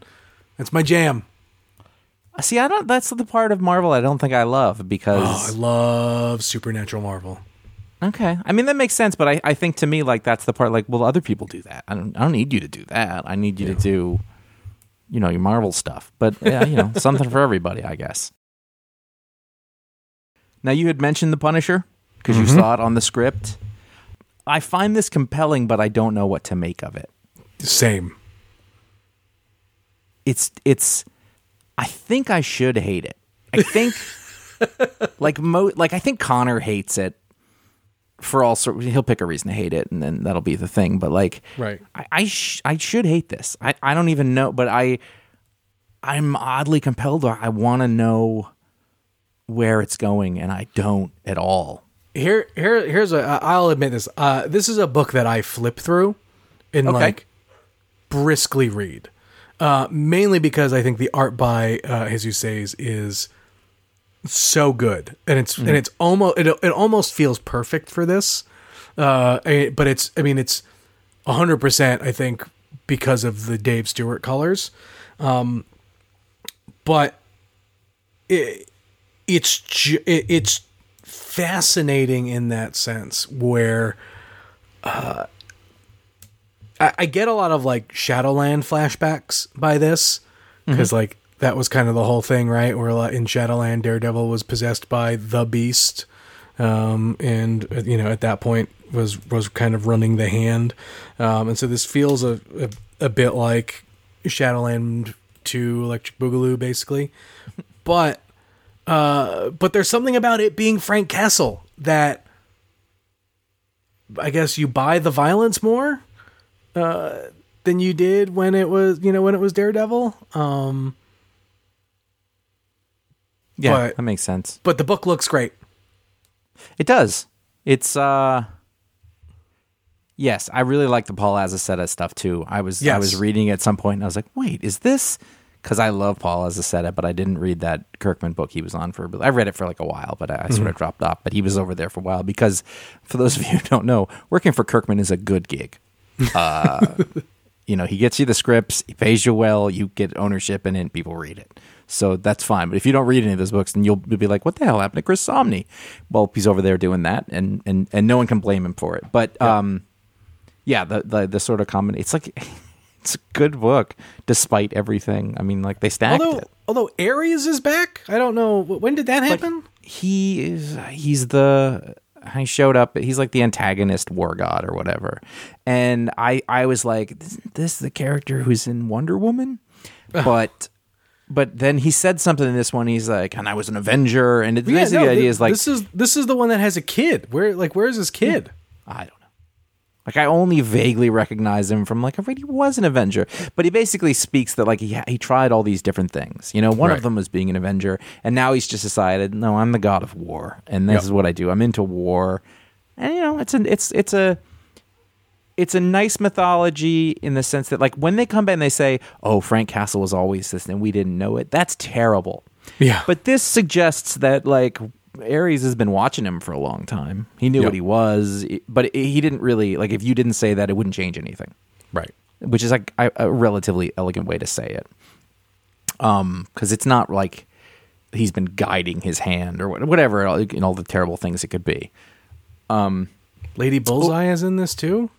That's my jam. Uh, see, I don't. That's the part of Marvel I don't think I love Oh, I love Supernatural Marvel. okay, I mean that makes sense, but I, I think to me like that's the part like well other people do that. I don't I don't need you to do that. I need you to do, you know, your Marvel stuff. But yeah, you know, something for everybody, I guess. Now you had mentioned the Punisher because you mm-hmm. saw it on the script. I find this compelling, but I don't know what to make of it. Same. it's it's I think I should hate it. I think like mo like I think Conor hates it for all sorts. he'll pick a reason to hate it and then that'll be the thing but like Right. I I, sh- I should hate this. I I don't even know but I I'm oddly compelled I want to know where it's going, and I don't at all. Here, here, here's a. I'll admit this. Uh, this is a book that I flip through and Okay. like briskly read, uh, mainly because I think the art by uh, Jesús Saiz is so good, and it's and it's almost it, it almost feels perfect for this. Uh, but it's I mean it's hundred percent I think because of the Dave Stewart colors, um, but it, it's ju- it, it's fascinating in that sense where uh I, I get a lot of like Shadowland flashbacks by this because like that was kind of the whole thing, right? Where like, in Shadowland, Daredevil was possessed by the Beast, um, and uh, you know at that point was was kind of running the hand, um, and so this feels a, a a bit like Shadowland to Electric Boogaloo, basically, but uh, but there's something about it being Frank Castle that I guess you buy the violence more uh, than you did when it was you know when it was Daredevil. Um, Yeah, But- that makes sense. but the book looks great. It does. It's uh Yes, I really like the Paul Azaceta stuff too. I was I was reading it at some point and I was like, "Wait, is this cuz I love Paul Azaceta, but I didn't read that Kirkman book he was on for I read it for like a while, but I, I sort of dropped off, but he was over there for a while because for those of you who don't know, working for Kirkman is a good gig. Uh you know, he gets you the scripts, he pays you well, you get ownership in it, people read it. So that's fine. But if you don't read any of those books, then you'll, you'll be like, what the hell happened to Chris Samnee? Well, he's over there doing that, and and, and no one can blame him for it. But um, yeah, the, the the sort of combination, it's like it's a good book despite everything. I mean, like they stacked Although it. although Ares is back, I don't know when did that happen. He is he's the he showed up he's like the antagonist war god or whatever and i i was like isn't this the character who's in wonder woman but but then he said something in this one he's like and i was an avenger and it, Yeah, basically no, the idea is like this is this is the one that has a kid. Where like where's his hmm. kid? I don't know. Like I only vaguely recognize him from like I read he was an Avenger, but he basically speaks that like he he tried all these different things. You know, one Right. of them was being an Avenger, and now he's just decided, no, I'm the god of war, and this Yep. is what I do. I'm into war, and you know, it's an it's it's a it's a nice mythology in the sense that like when they come back and they say, oh, Frank Castle was always this, and we didn't know it. That's terrible. Yeah, But this suggests that like Ares has been watching him for a long time. He knew Yep. what he was, but he didn't really like. If you didn't say that, it wouldn't change anything. right. Which is like a, a relatively elegant way to say it. Um, because it's not like he's been guiding his hand or whatever, and all the terrible things it could be. Lady Bullseye is in this too.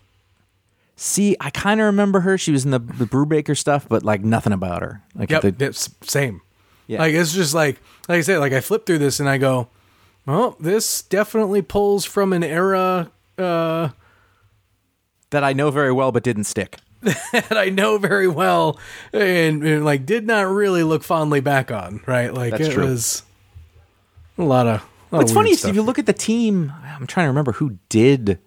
See, I kind of remember her. She was in the the Brubaker stuff, but like nothing about her. Like Yep, the, it's same. Yeah. Like it's just like like I said, like I flip through this and I go, well, this definitely pulls from an era uh, that I know very well, but didn't stick. that I know very well, and, and, like did not really look fondly back on. Right, like That's it true. was a lot of. lot What's of funny if you look at the team, I'm trying to remember who did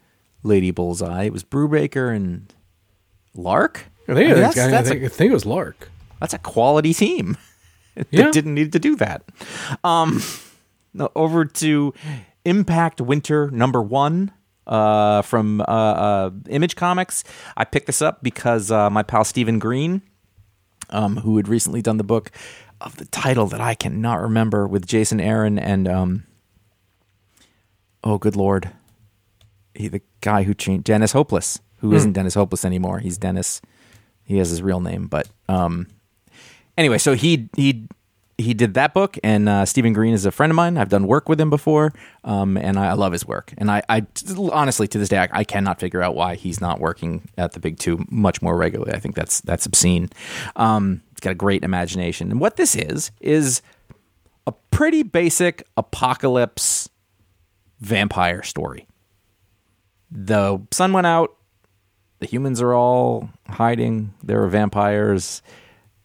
Lady Bullseye. It was Brubaker and Lark. I think, I mean, that's, I, that's, think, a, I think it was Lark. that's a quality team that Yeah. didn't need to do that. Um, over to Impact Winter number one uh, from uh, uh, Image Comics. I picked this up because uh, my pal Stephen Green, um, who had recently done the book of the title that I cannot remember with Jason Aaron and um, oh, good lord, he the guy who changed Dennis Hopeless, who not Dennis Hopeless anymore. He's Dennis. He has his real name, but um, anyway, so he he he did that book, and uh, Stephen Green is a friend of mine. I've done work with him before, um, and I, I love his work. And I, I honestly, to this day, I, I cannot figure out why he's not working at the Big Two much more regularly. I think that's that's obscene. Um, he's got a great imagination, and what this is is a pretty basic apocalypse vampire story. The sun went out. The humans are all hiding. There are vampires.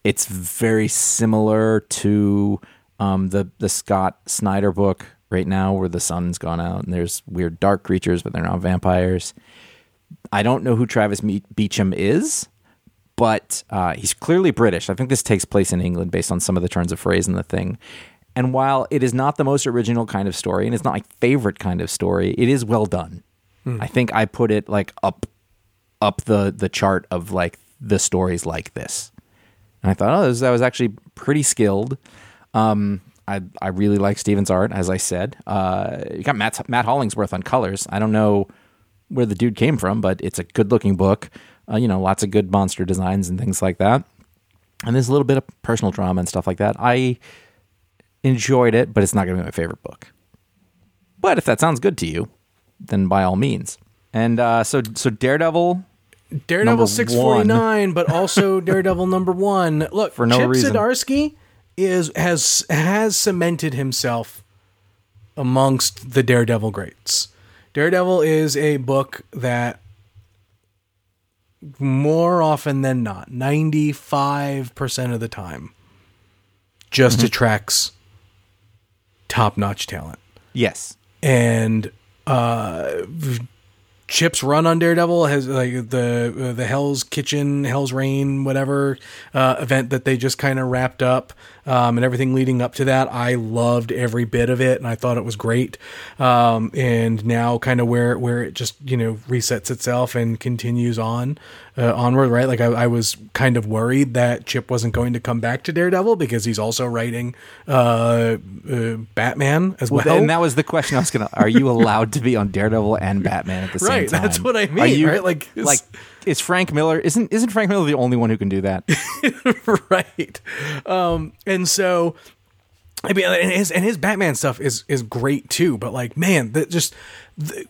It's very similar to um, the the Scott Snyder book right now, where the sun's gone out and there's weird dark creatures, but they're not vampires. I don't know who Travis Me- Beacham is, but uh, he's clearly British. I think this takes place in England based on some of the turns of phrase in the thing. And while it is not the most original kind of story, and it's not my favorite kind of story, it is well done. I think I put it like up up the the chart of like the stories like this. And I thought, oh, this, that was actually pretty skilled. Um, I I really like Steven's art, as I said. Uh, you got Matt Matt Hollingsworth on colors. I don't know where the dude came from, but it's a good looking book. Uh, you know, lots of good monster designs and things like that. And there's a little bit of personal drama and stuff like that. I enjoyed it, but it's not going to be my favorite book. But if that sounds good to you, then by all means. And uh, so, so Daredevil Daredevil six forty nine, but also Daredevil number one. Look, For no Chip reason. Zdarsky is has has cemented himself amongst the Daredevil greats. Daredevil is a book that more often than not, ninety five percent of the time, just Mm-hmm. attracts top notch talent yes, and uh Chip's run on Daredevil has like the uh, the Hell's Kitchen, Hell's Rain, whatever uh, event that they just kind of wrapped up, um, and everything leading up to that. I loved every bit of it, and I thought it was great. Um, and now, kind of where where it just you know resets itself and continues on uh, onward, right? Like I, I was kind of worried that Chip wasn't going to come back to Daredevil because he's also writing uh, uh, Batman as well. Well, and that was the question I was gonna. Are you allowed to be on Daredevil and Batman at the same Right, time? that's what I Are mean, you- right? Like, like is Frank Miller? Isn't isn't Frank Miller the only one who can do that? right. Um, and so, I mean, and his and his Batman stuff is is great too. But like, man, that just th-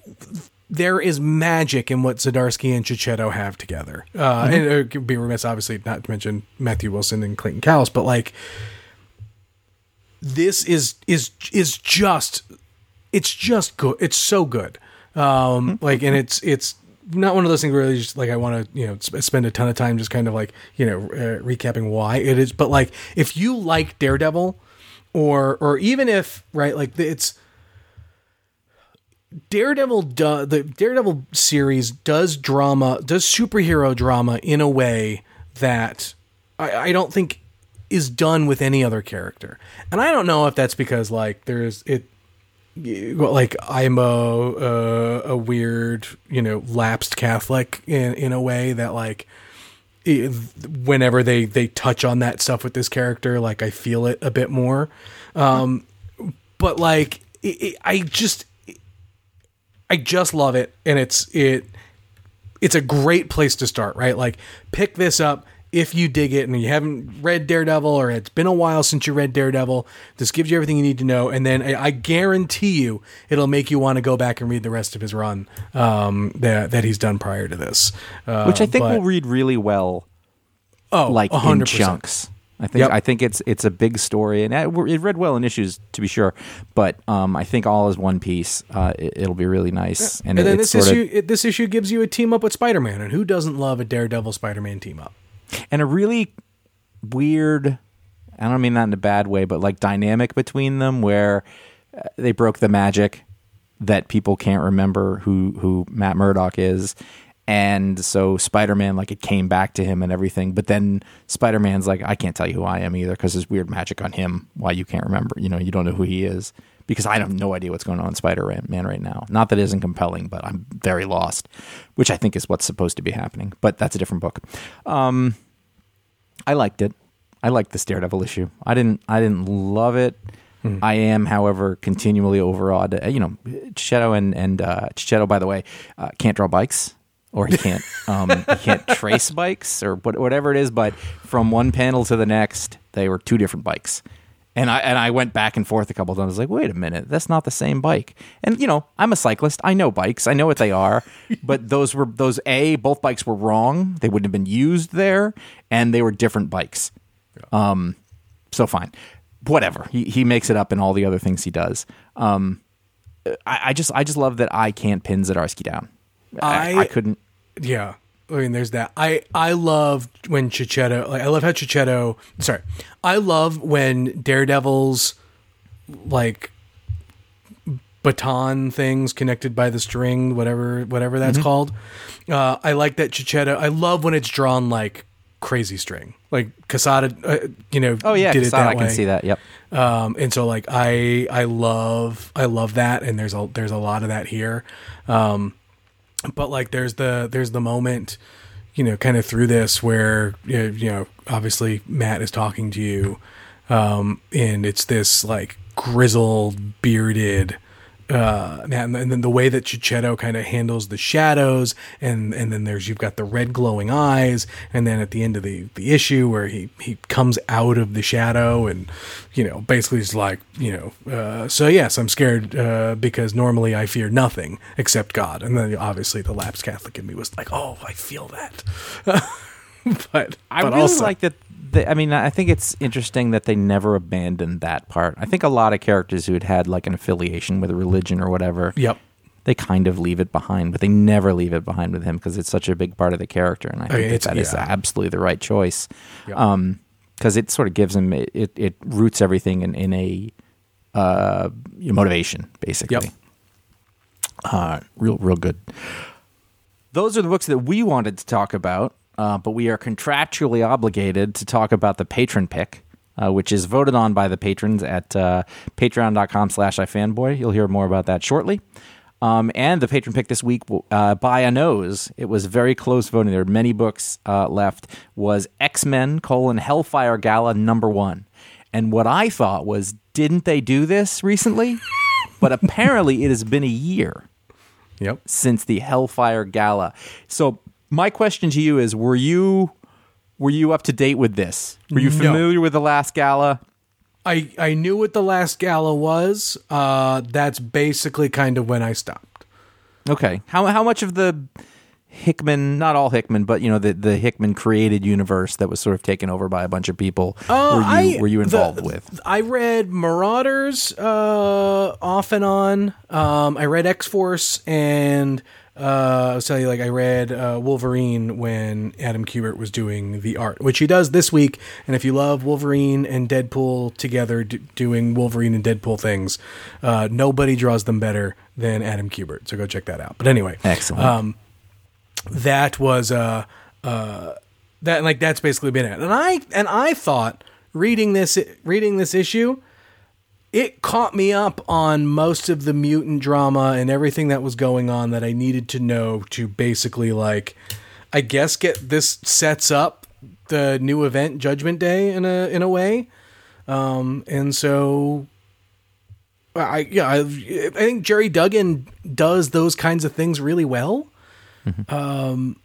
there is magic in what Zdarsky and Checchetto have together. Uh, And it would be remiss, obviously, not to mention Matthew Wilson and Clayton Cowles, but like, this is is is just it's just good. It's so good. Um, like, and it's it's not one of those things where just like I want to you know sp- spend a ton of time just kind of like you know uh, recapping why it is. But like, if you like Daredevil, or or even if right, like it's Daredevil do, the Daredevil series does drama, does superhero drama in a way that I, I don't think is done with any other character. And I don't know if that's because like there's it well, like I'm a, a a weird, you know, lapsed Catholic in in a way that like whenever they they touch on that stuff with this character, like I feel it a bit more. Um, but like it, it, I just I just love it, and it's it it's a great place to start, right? Like pick this up if you dig it and you haven't read Daredevil or it's been a while since you read Daredevil. This gives you everything you need to know, and then I, I guarantee you it'll make you want to go back and read the rest of his run um, that that he's done prior to this, uh, Which I think but- will read really well, oh like in 100%. chunks. I think Yep. I think it's it's a big story, and it, it read well in issues to be sure. But um, I think all is one piece, uh, it, it'll be really nice. And, And then it's this issue, it, this issue gives you a team up with Spider Man, and who doesn't love a Daredevil Spider Man team up? And a really weird. I don't mean that in a bad way, but like dynamic between them, where uh, they broke the magic that people can't remember who who Matt Murdock is. And so Spider Man, like, it came back to him and everything. But then Spider Man's like, I can't tell you who I am either because there's weird magic on him. Why you can't remember? You know, you don't know who he is because I have no idea what's going on in Spider Man right now. Not that it isn't compelling, but I'm very lost, which I think is what's supposed to be happening. But that's a different book. Um, I liked it. I liked this Daredevil issue. I didn't. I didn't love it. I am, however, continually overawed. Uh, You know, Checchetto and and uh, Checchetto, by the way, uh, can't draw bikes, or he can't um, he can't trace bikes, or whatever it is. But from one panel to the next, they were two different bikes. And I and I went back and forth a couple times. I was like, wait a minute, that's not the same bike. And you know, I'm a cyclist. I know bikes. I know what they are. but those were those a both bikes were wrong. They wouldn't have been used there, and they were different bikes. Um, so fine, whatever. He he makes it up in all the other things he does. Um, I, I just I just love that I can't pin Zadarsky down. I, I- I couldn't. Yeah. I mean, there's that. I I love when Checchetto. Like, I love how Checchetto. Sorry, I love when Daredevil's like baton things connected by the string, whatever whatever that's called. Uh, I like that Checchetto. I love when it's drawn like crazy string. Like Quesada, uh, you know, Oh yeah, did it Quesada, that I can way. see that. Yep. Um, and so like I I love I love that, and there's a there's a lot of that here. Um, but like there's the there's the moment, you know, kind of through this where you know, obviously Matt is talking to you, um, and it's this like grizzled bearded. Uh, and and then the way that Checchetto kind of handles the shadows, and and then there's you've got the red glowing eyes, and then at the end of the the issue where he he comes out of the shadow, and you know basically is like you know, uh, so yes, I'm scared uh, because normally I fear nothing except God, and then obviously the lapsed Catholic in me was like, oh, I feel that, but I but really also, like that. They, I mean, I think it's interesting that they never abandoned that part. I think a lot of characters who had had like an affiliation with a religion or whatever, Yep. they kind of leave it behind, but they never leave it behind with him because it's such a big part of the character, and I think that it's- that is yeah. absolutely the right choice. Yep. Um, because it sort of gives him it, it, it roots everything in in a uh motivation basically. Yep. Uh, real real good. Those are the books that we wanted to talk about, uh, but we are contractually obligated to talk about the patron pick, uh, which is voted on by the patrons at uh, patreon.com slash ifanboy. You'll hear more about that shortly. Um, and the patron pick this week, uh, by a nose, it was very close voting. There are many books uh, left. Was X Men colon Hellfire Gala number one, and what I thought was, didn't they do this recently? but apparently, it has been a year Yep. since the Hellfire Gala. So my question to you is: Were you were you up to date with this? Were you No. familiar with the last gala? I I knew what the last gala was. Uh, that's basically kind of when I stopped. Okay, how how much of the Hickman, not all Hickman, but you know the the Hickman created universe that was sort of taken over by a bunch of people. Uh, were you I- were you the- involved with? I read Marauders uh, off and on. Um, I read X Force and uh, I'll tell you, like I read uh, Wolverine when Adam Kubert was doing the art, which he does this week. And if you love Wolverine and Deadpool together d- doing Wolverine and Deadpool things, uh, nobody draws them better than Adam Kubert. So go check that out. But anyway, Excellent. Um, that was uh uh that like that's basically been it and i and i thought reading this reading this issue it caught me up on most of the mutant drama and everything that was going on that i needed to know to basically like i guess get this sets up the new event judgment day in a in a way um and so I yeah I, I think Gerry Duggan does those kinds of things really well. Um,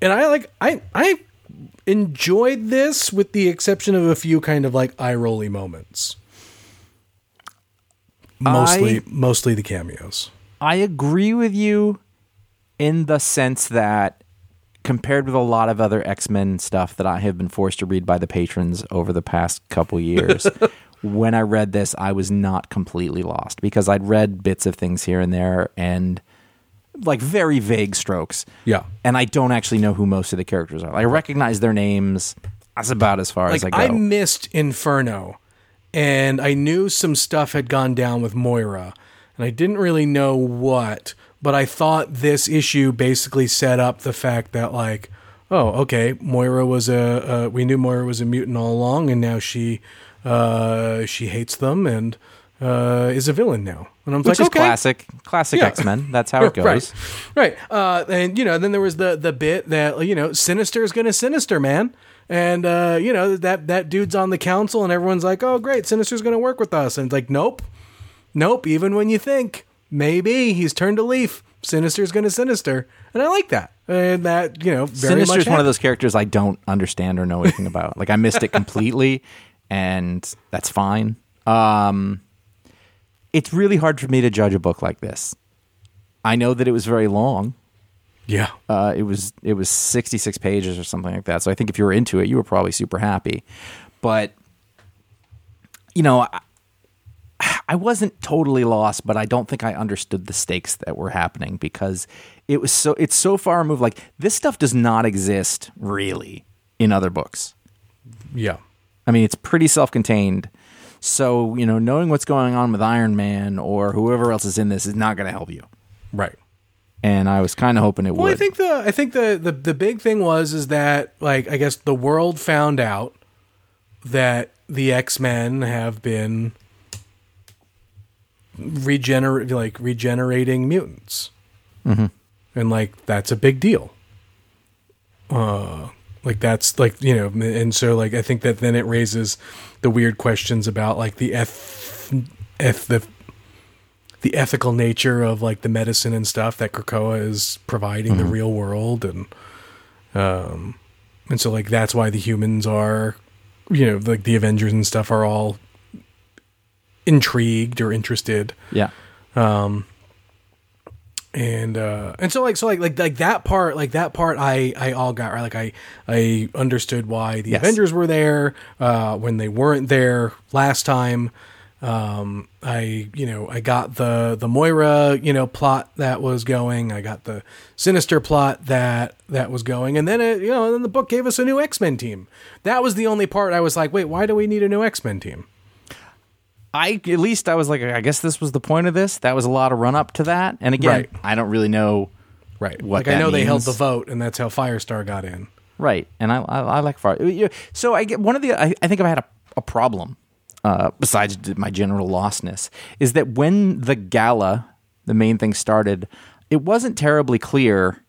and I like I I enjoyed this with the exception of a few kind of like eye rolly moments. Mostly, I- mostly the cameos. I agree with you in the sense that compared with a lot of other X-Men stuff that I have been forced to read by the patrons over the past couple years, when I read this I was not completely lost because I'd read bits of things here and there and like very vague strokes. Yeah. And I don't actually know who most of the characters are. I recognize their names. That's about as far as I go. I missed Inferno, and I knew some stuff had gone down with Moira, and I didn't really know what. But I thought this issue basically set up the fact that like, oh, okay, Moira was a uh, we knew Moira was a mutant all along, and now she uh, she hates them and uh, is a villain now. And I'm Which like, is okay. classic, classic Yeah. X Men. That's how it goes. Right, right. Uh, and you know, then there was the the bit that you know, Sinister is gonna Sinister, man. And uh, you know that that dude's on the council, and everyone's like, "Oh, great, Sinister's gonna work with us." And it's like, "Nope, nope." Even when you think maybe he's turned a leaf, Sinister's gonna Sinister, and I like that. And that you know, very Sinister's much one of those characters I don't understand or know anything about. Like I missed it completely, and that's fine. Um, it's really hard for me to judge a book like this. I know that it was very long. Yeah, Uh, it was it was sixty six pages or something like that. So I think if you were into it, you were probably super happy. But you know, I, I wasn't totally lost, but I don't think I understood the stakes that were happening because it was so it's so far removed. Like this stuff does not exist really in other books. yeah, I mean, it's pretty self contained. So you know, knowing what's going on with Iron Man or whoever else is in this is not going to help you. right. And I was kind of hoping it Well, would. I think the I think the, the the big thing was is that like I guess the world found out that the X Men have been regenerate like regenerating mutants, mm-hmm. and like that's a big deal. Uh, like that's like you know, and so like I think that then it raises the weird questions about like the eth, eth the the ethical nature of like the medicine and stuff that Krakoa is providing the real world and um and so like that's why the humans are you know like the Avengers and stuff are all intrigued or interested yeah. Um and uh and so like so like like like that part like that part i i all got right like i i understood why the Yes. avengers were there uh when they weren't there last time um i you know i got the the moira you know plot that was going i got the sinister plot that that was going and then it you know then the book gave us a new x-men team that was the only part i was like wait why do we need a new x-men team I at least I was like, I guess this was the point of this. That was a lot of run up to that. And again, Right. I don't really know. right What like i know they held the vote and that's how firestar got in Right, and I I, I like Fire. So I get one of the. I, I think I've had a, a problem. Uh, besides my general lostness, is that when the gala, the main thing started, it wasn't terribly clear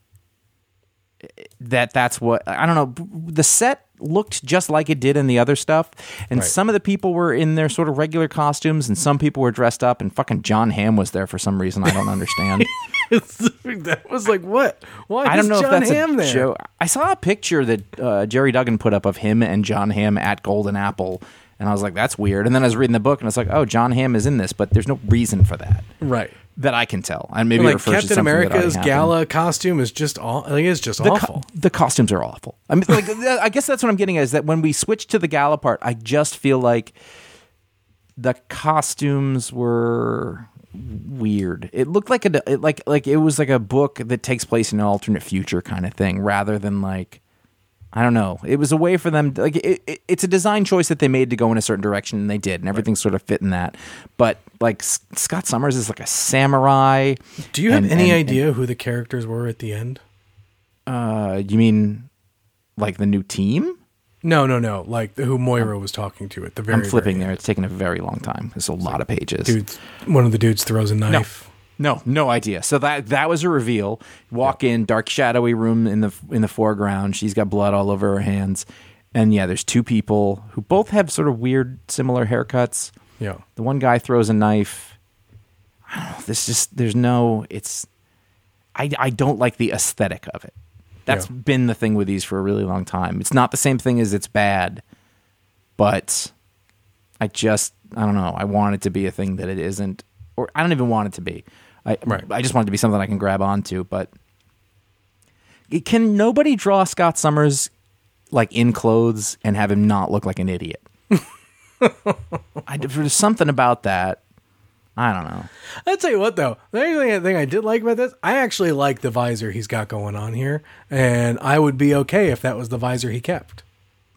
that that's what I don't know. The set looked just like it did in the other stuff, and Right. some of the people were in their sort of regular costumes, and some people were dressed up. And fucking John Hamm was there for some reason I don't understand. that was like what? Why I don't is know John if that's Hamm a there? joke. I saw a picture that uh, Gerry Duggan put up of him and John Hamm at Golden Apple, and I was like, "That's weird." And then I was reading the book, and it's like, "Oh, John Hamm is in this," but there's no reason for that Right. that I can tell. And maybe it like refers to Captain something that already America's happened. gala costume is just all. Like, it's just The, co- awful. the costumes are awful. I mean, like, I guess that's what I'm getting at is that when we switch to the gala part, I just feel like the costumes were weird. It looked like a it, like like it was like a book that takes place in an alternate future kind of thing, rather than like I don't know. It was a way for them like it, it, it's a design choice that they made to go in a certain direction, and they did, and everything sort of fit in that. But like S- Scott Summers is like a samurai. Do you have and- any and- idea who the characters were at the end? Uh, you mean like the new team? No, no, no. Like who Moira was talking to at the very. I'm flipping very there. It's taken a very long time. It's a lot of pages. Dude, one of the dudes throws a knife. No, no no idea. So that that was a reveal. Walk in, dark shadowy room in the in the foreground. She's got blood all over her hands, and yeah, there's two people who both have sort of weird, similar haircuts. Yeah. The one guy throws a knife. I don't know. This just there's no. It's I I don't like the aesthetic of it. That's Yeah. been the thing with these for a really long time. It's not the same thing as it's bad, but I just I don't know. I want it to be a thing that it isn't, or I don't even want it to be. I Right. I just want it to be something I can grab onto. But can nobody draw Scott Summers like in clothes and have him not look like an idiot? I, there's something about that. I don't know. I'll tell you what though. The only thing I did like about this, I actually like the visor he's got going on here, and I would be okay if that was the visor he kept.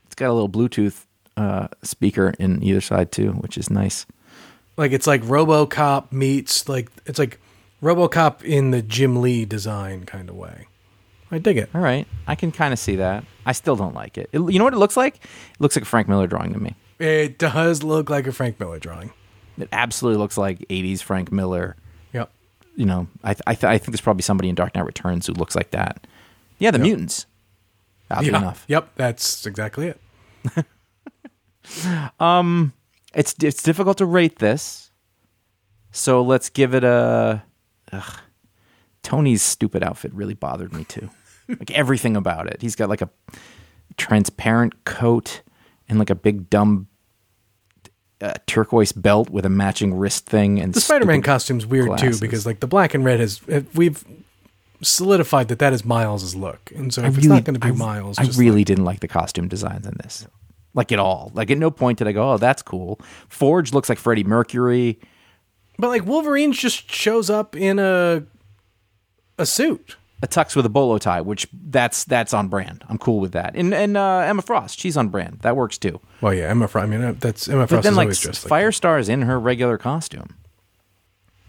It's got a little Bluetooth uh, speaker in either side too, which is nice. Like it's like RoboCop meets like it's like RoboCop in the Jim Lee design kind of way. I dig it. All right, I can kind of see that. I still don't like it. it. You know what it looks like? It looks like a Frank Miller drawing to me. It does look like a Frank Miller drawing. It absolutely looks like '80s Frank Miller. Yep. You know, I th- I, th- I think there's probably somebody in Dark Knight Returns who looks like that. Yeah, the mutants. Oddly Yeah. enough, Yep. That's exactly it. um, it's it's difficult to rate this. So let's give it a. Ugh. Tony's stupid outfit really bothered me too. like everything about it. He's got like a transparent coat and like a big dumb uh, turquoise belt with a matching wrist thing. And The Spider-Man costume's weird glasses. too because like the black and red has uh, we've solidified that that is Miles's look, and so if I it's not going to be I, Miles, I really like- didn't like the costume designs in this, like at all. Like at no point did I go, "Oh, that's cool." Forge looks like Freddie Mercury. But like Wolverine just shows up in a a suit. a tux with a bolo tie, which that's that's on brand. I'm cool with that. And and uh, Emma Frost, she's on brand. That works too. Well, yeah, Emma Frost. I mean, uh, that's Emma Frost. But then is like always dressed like Firestar is in her regular costume.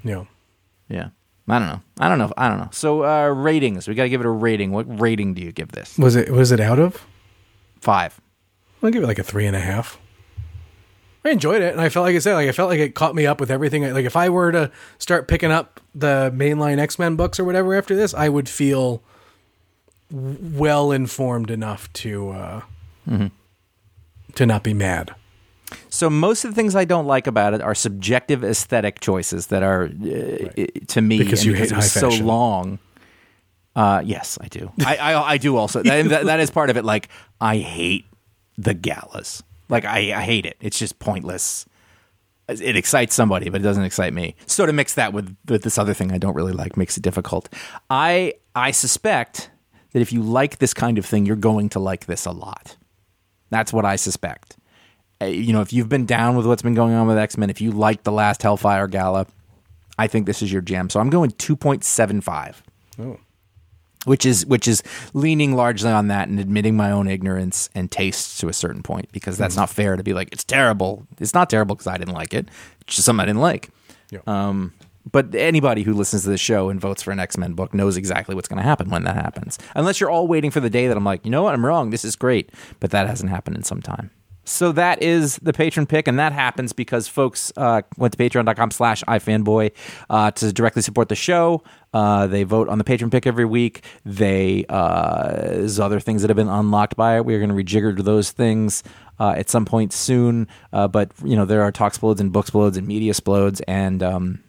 Yeah. Yeah. I don't know. I don't know. I don't know. So uh, ratings. We got to give it a rating. What rating do you give this? Was it was it out of? Five. I'll give it like a three and a half. I enjoyed it, and I felt like I said, like I felt like it caught me up with everything. Like if I were to start picking up the mainline X Men books or whatever after this, I would feel well informed enough to uh, to not be mad. So most of the things I don't like about it are subjective aesthetic choices that are uh, i- to me Because and you hate it so long. Uh, yes, I do. I, I I do also. That, that, that is part of it. Like I hate the galas. Like I, I hate it. It's just pointless. It excites somebody, but it doesn't excite me. So to mix that with, with this other thing I don't really like makes it difficult. I I suspect that if you like this kind of thing, you're going to like this a lot. That's what I suspect. Uh, you know, if you've been down with what's been going on with X Men, if you liked the last Hellfire Gala, I think this is your jam. So I'm going 2.75 Oh, which is which is leaning largely on that and admitting my own ignorance and taste to a certain point because that's not fair to be like it's terrible. It's not terrible because I didn't like it. It's just something I didn't like. yeah. Um, but anybody who listens to the show and votes for an X Men book knows exactly what's going to happen when that happens. Unless you're all waiting for the day that I'm like, you know what, I'm wrong. This is great, but that hasn't happened in some time. So that is the patron pick, and that happens because folks uh, went to patreon.com slash ifanboy uh, to directly support the show. Uh, they vote on the patron pick every week. They uh, there's other things that have been unlocked by it. We're going to rejigger those things uh, at some point soon. Uh, but you know there are talk explodes and book explodes and media explodes and um,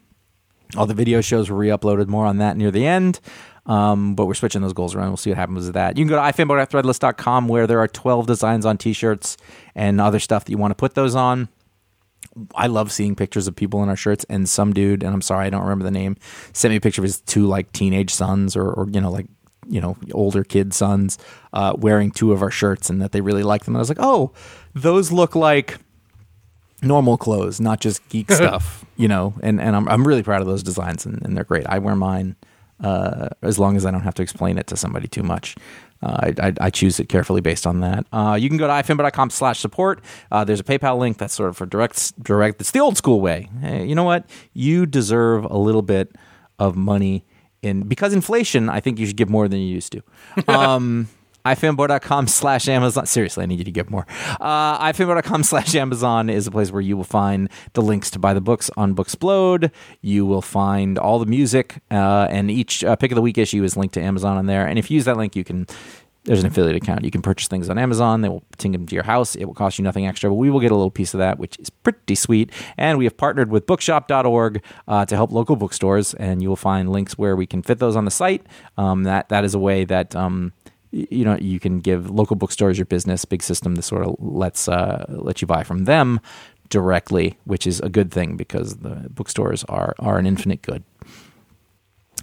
all the video shows were re-uploaded. More on that near the end. Um, but we're switching those goals around. We'll see what happens with that. You can go to ifanboy.threadless.com where there are 12 designs on t-shirts and other stuff that you want to put those on. I love seeing pictures of people in our shirts. And some dude, and I'm sorry, I don't remember the name, sent me a picture of his two like teenage sons or, or you know, like, you know, older kid sons uh, wearing two of our shirts and that they really like them. And I was like, oh, those look like normal clothes, not just geek stuff, you know. And and I'm I'm really proud of those designs, and, and they're great. I wear mine uh, as long as I don't have to explain it to somebody too much. Uh, I, I, I choose it carefully based on that. Uh, you can go to ifanboy.com slash support. Uh, there's a PayPal link that's sort of for direct, direct. It's the old school way. Hey, you know what? You deserve a little bit of money in because inflation. I think you should give more than you used to. Um, ifanboy.com slash Amazon. Seriously, I need you to give more. Uh, ifanboy.com slash Amazon is a place where you will find the links to buy the books on Booksplode. You will find all the music, uh, and each uh, pick of the week issue is linked to Amazon on there. And if you use that link, you can. There's an affiliate account. You can purchase things on Amazon. They will ting them to your house. It will cost you nothing extra, but we will get a little piece of that, which is pretty sweet. And we have partnered with bookshop.org uh, to help local bookstores, and you will find links where we can fit those on the site. Um, that that is a way that um, you know you can give local bookstores your business big system that sort of lets uh, let you buy from them directly, which is a good thing because the bookstores are are an infinite good.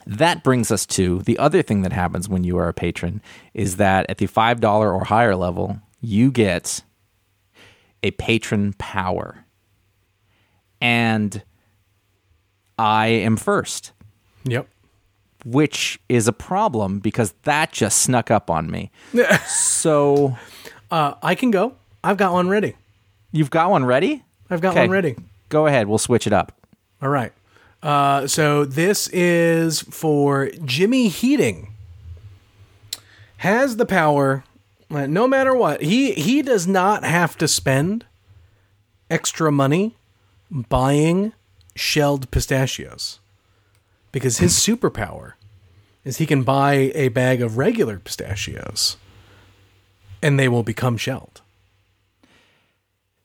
That brings us to the other thing that happens when you are a patron is that at the $5 or higher level, you get a patron power. And I am first, Yep. Which is a problem because that just snuck up on me. so Uh, I can go. I've got one ready. you've got one ready? I've got Okay. one ready. Go ahead. We'll switch it up. All right. Uh, so this is for Jimmy Heating. Has the power, uh, no matter what. He he does not have to spend extra money buying shelled pistachios because his superpower is he can buy a bag of regular pistachios and they will become shelled.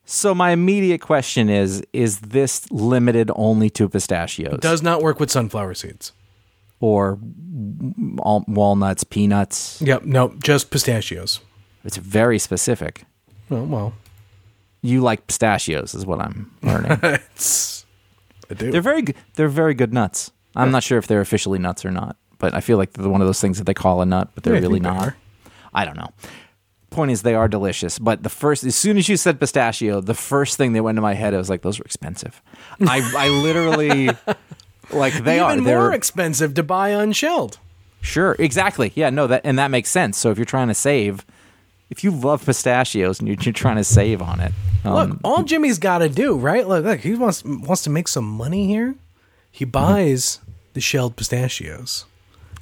So my immediate question is: Is this limited only to pistachios, It Does not work with sunflower seeds. or walnuts, peanuts? Yep, no, just pistachios. It's very specific. Oh well, You like pistachios, is what I'm learning. I do. they're very, good. they're very good nuts. I'm not sure if they're officially nuts or not, but I feel like they're one of those things that they call a nut, but they're Yeah, I really think they not. are. I don't know. Point is, they are delicious. But the first, as soon as you said pistachio, the first thing that went to my head, I was like, those are expensive. I, I literally, like, they Even are. more They're expensive to buy unshelled. sure, exactly. Yeah, no, that and that makes sense. So if you're trying to save, if you love pistachios and you're, you're trying to save on it, um, Look, all Jimmy's got to do, right? Look, look, he wants wants to make some money here. He buys the shelled pistachios,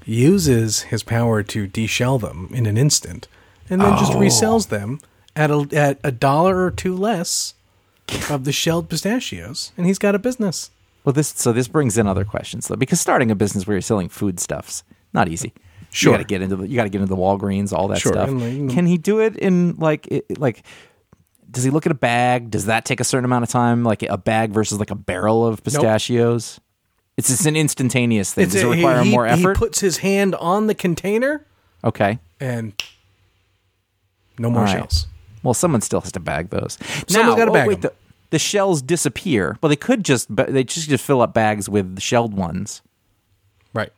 uses his power to deshell them in an instant, and then just oh. resells them at a, at a dollar or two less of the shelled pistachios, and he's got a business. Well, this so this brings in other questions though, because starting a business where you're selling foodstuffs not easy. Sure. you got to get into the you got to get into the Walgreens, all that Sure, stuff. like, Can he do it in like it, like? Does he look at a bag? Does that take a certain amount of time? Like a bag versus like a barrel of pistachios? It's just an instantaneous thing. Does it a- require he, more effort? He puts his hand on the container okay. and no more right. shells. Well, someone still has to bag those. Someone's now, gotta oh, bag wait, 'em. the, the shells disappear. Well, they could just but they just just fill up bags with shelled ones. Right.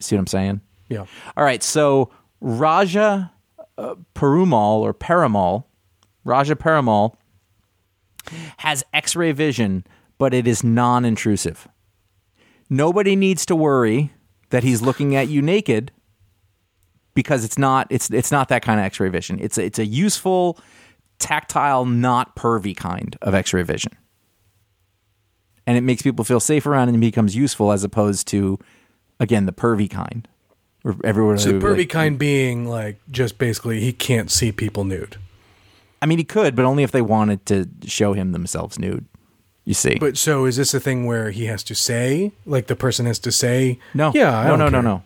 See what I'm saying? Yeah. All right, so Raja uh, Perumal or Paramal, Raja Paramal has X-ray vision, but it is non-intrusive. Nobody needs to worry that he's looking at you naked because it's not it's it's not that kind of X-ray vision. It's a, it's a useful, tactile, not pervy kind of X-ray vision, and it makes people feel safe around and becomes useful as opposed to, again, the pervy kind. Where everyone So the pervy like- kind being like just basically he can't see people nude. I mean, he could, but only if they wanted to show him themselves nude. You see? But so is this a thing where he has to say, like the person has to say, no, yeah, I no, no, no, care." no.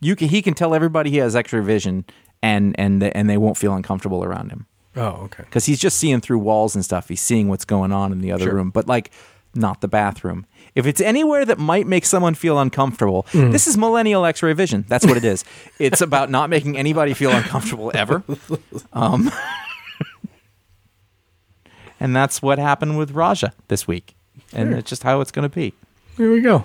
You can, he can tell everybody he has X-ray vision, and and they, and they won't feel uncomfortable around him Oh, okay. because he's just seeing through walls and stuff. He's seeing what's going on in the other Sure. room, but like not the bathroom. If it's anywhere that might make someone feel uncomfortable, Mm. this is millennial X-ray vision. That's what it is. it's about not making anybody feel uncomfortable ever. Um, and that's what happened with Raja this week, and it's just how it's going to be. Here we go.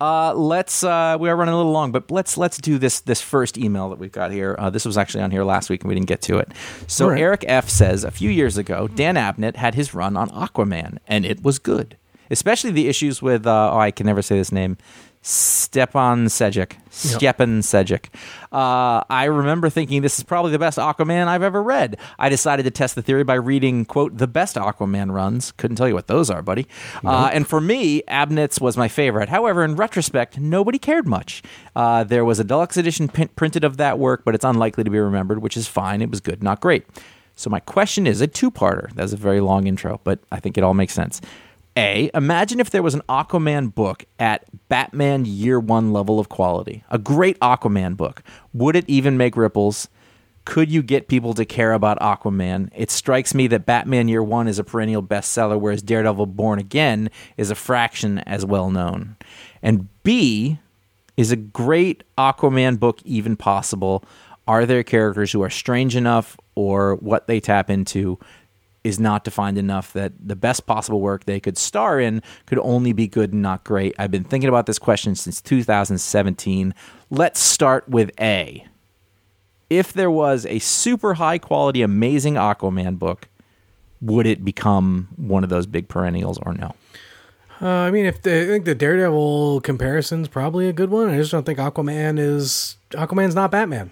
Uh, let's. Uh, we are running a little long, but let's let's do this this first email that we've got here. Uh, this was actually on here last week, and we didn't get to it. So right. Eric F says a few years ago, Dan Abnett had his run on Aquaman, and it was good, especially the issues with. Uh, oh, I can never say this name. Stjepan Sejic. Stjepan Sejic. Uh, I remember thinking this is probably the best Aquaman I've ever read. I decided to test the theory by reading, quote, the best Aquaman runs. Couldn't tell you what those are, buddy. Uh, and for me, Abnett's was my favorite. However, in retrospect, nobody cared much. Uh, there was a deluxe edition pin- printed of that work, but it's unlikely to be remembered, which is fine. It was good, not great. So my question is a two-parter. That's a very long intro, but I think it all makes sense. A, imagine if there was an Aquaman book at Batman Year One level of quality. A great Aquaman book. Would it even make ripples? Could you get people to care about Aquaman? It strikes me that Batman Year One is a perennial bestseller, whereas Daredevil Born Again is a fraction as well known. And B, is a great Aquaman book even possible? Are there characters who are strange enough or what they tap into is not defined enough that the best possible work they could star in could only be good and not great? I've been thinking about this question since 2017. Let's start with A. If there was a super high quality, amazing Aquaman book, would it become one of those big perennials or no? Uh, I mean, if the, I think the Daredevil comparison's probably a good one. I just don't think Aquaman is Aquaman's not Batman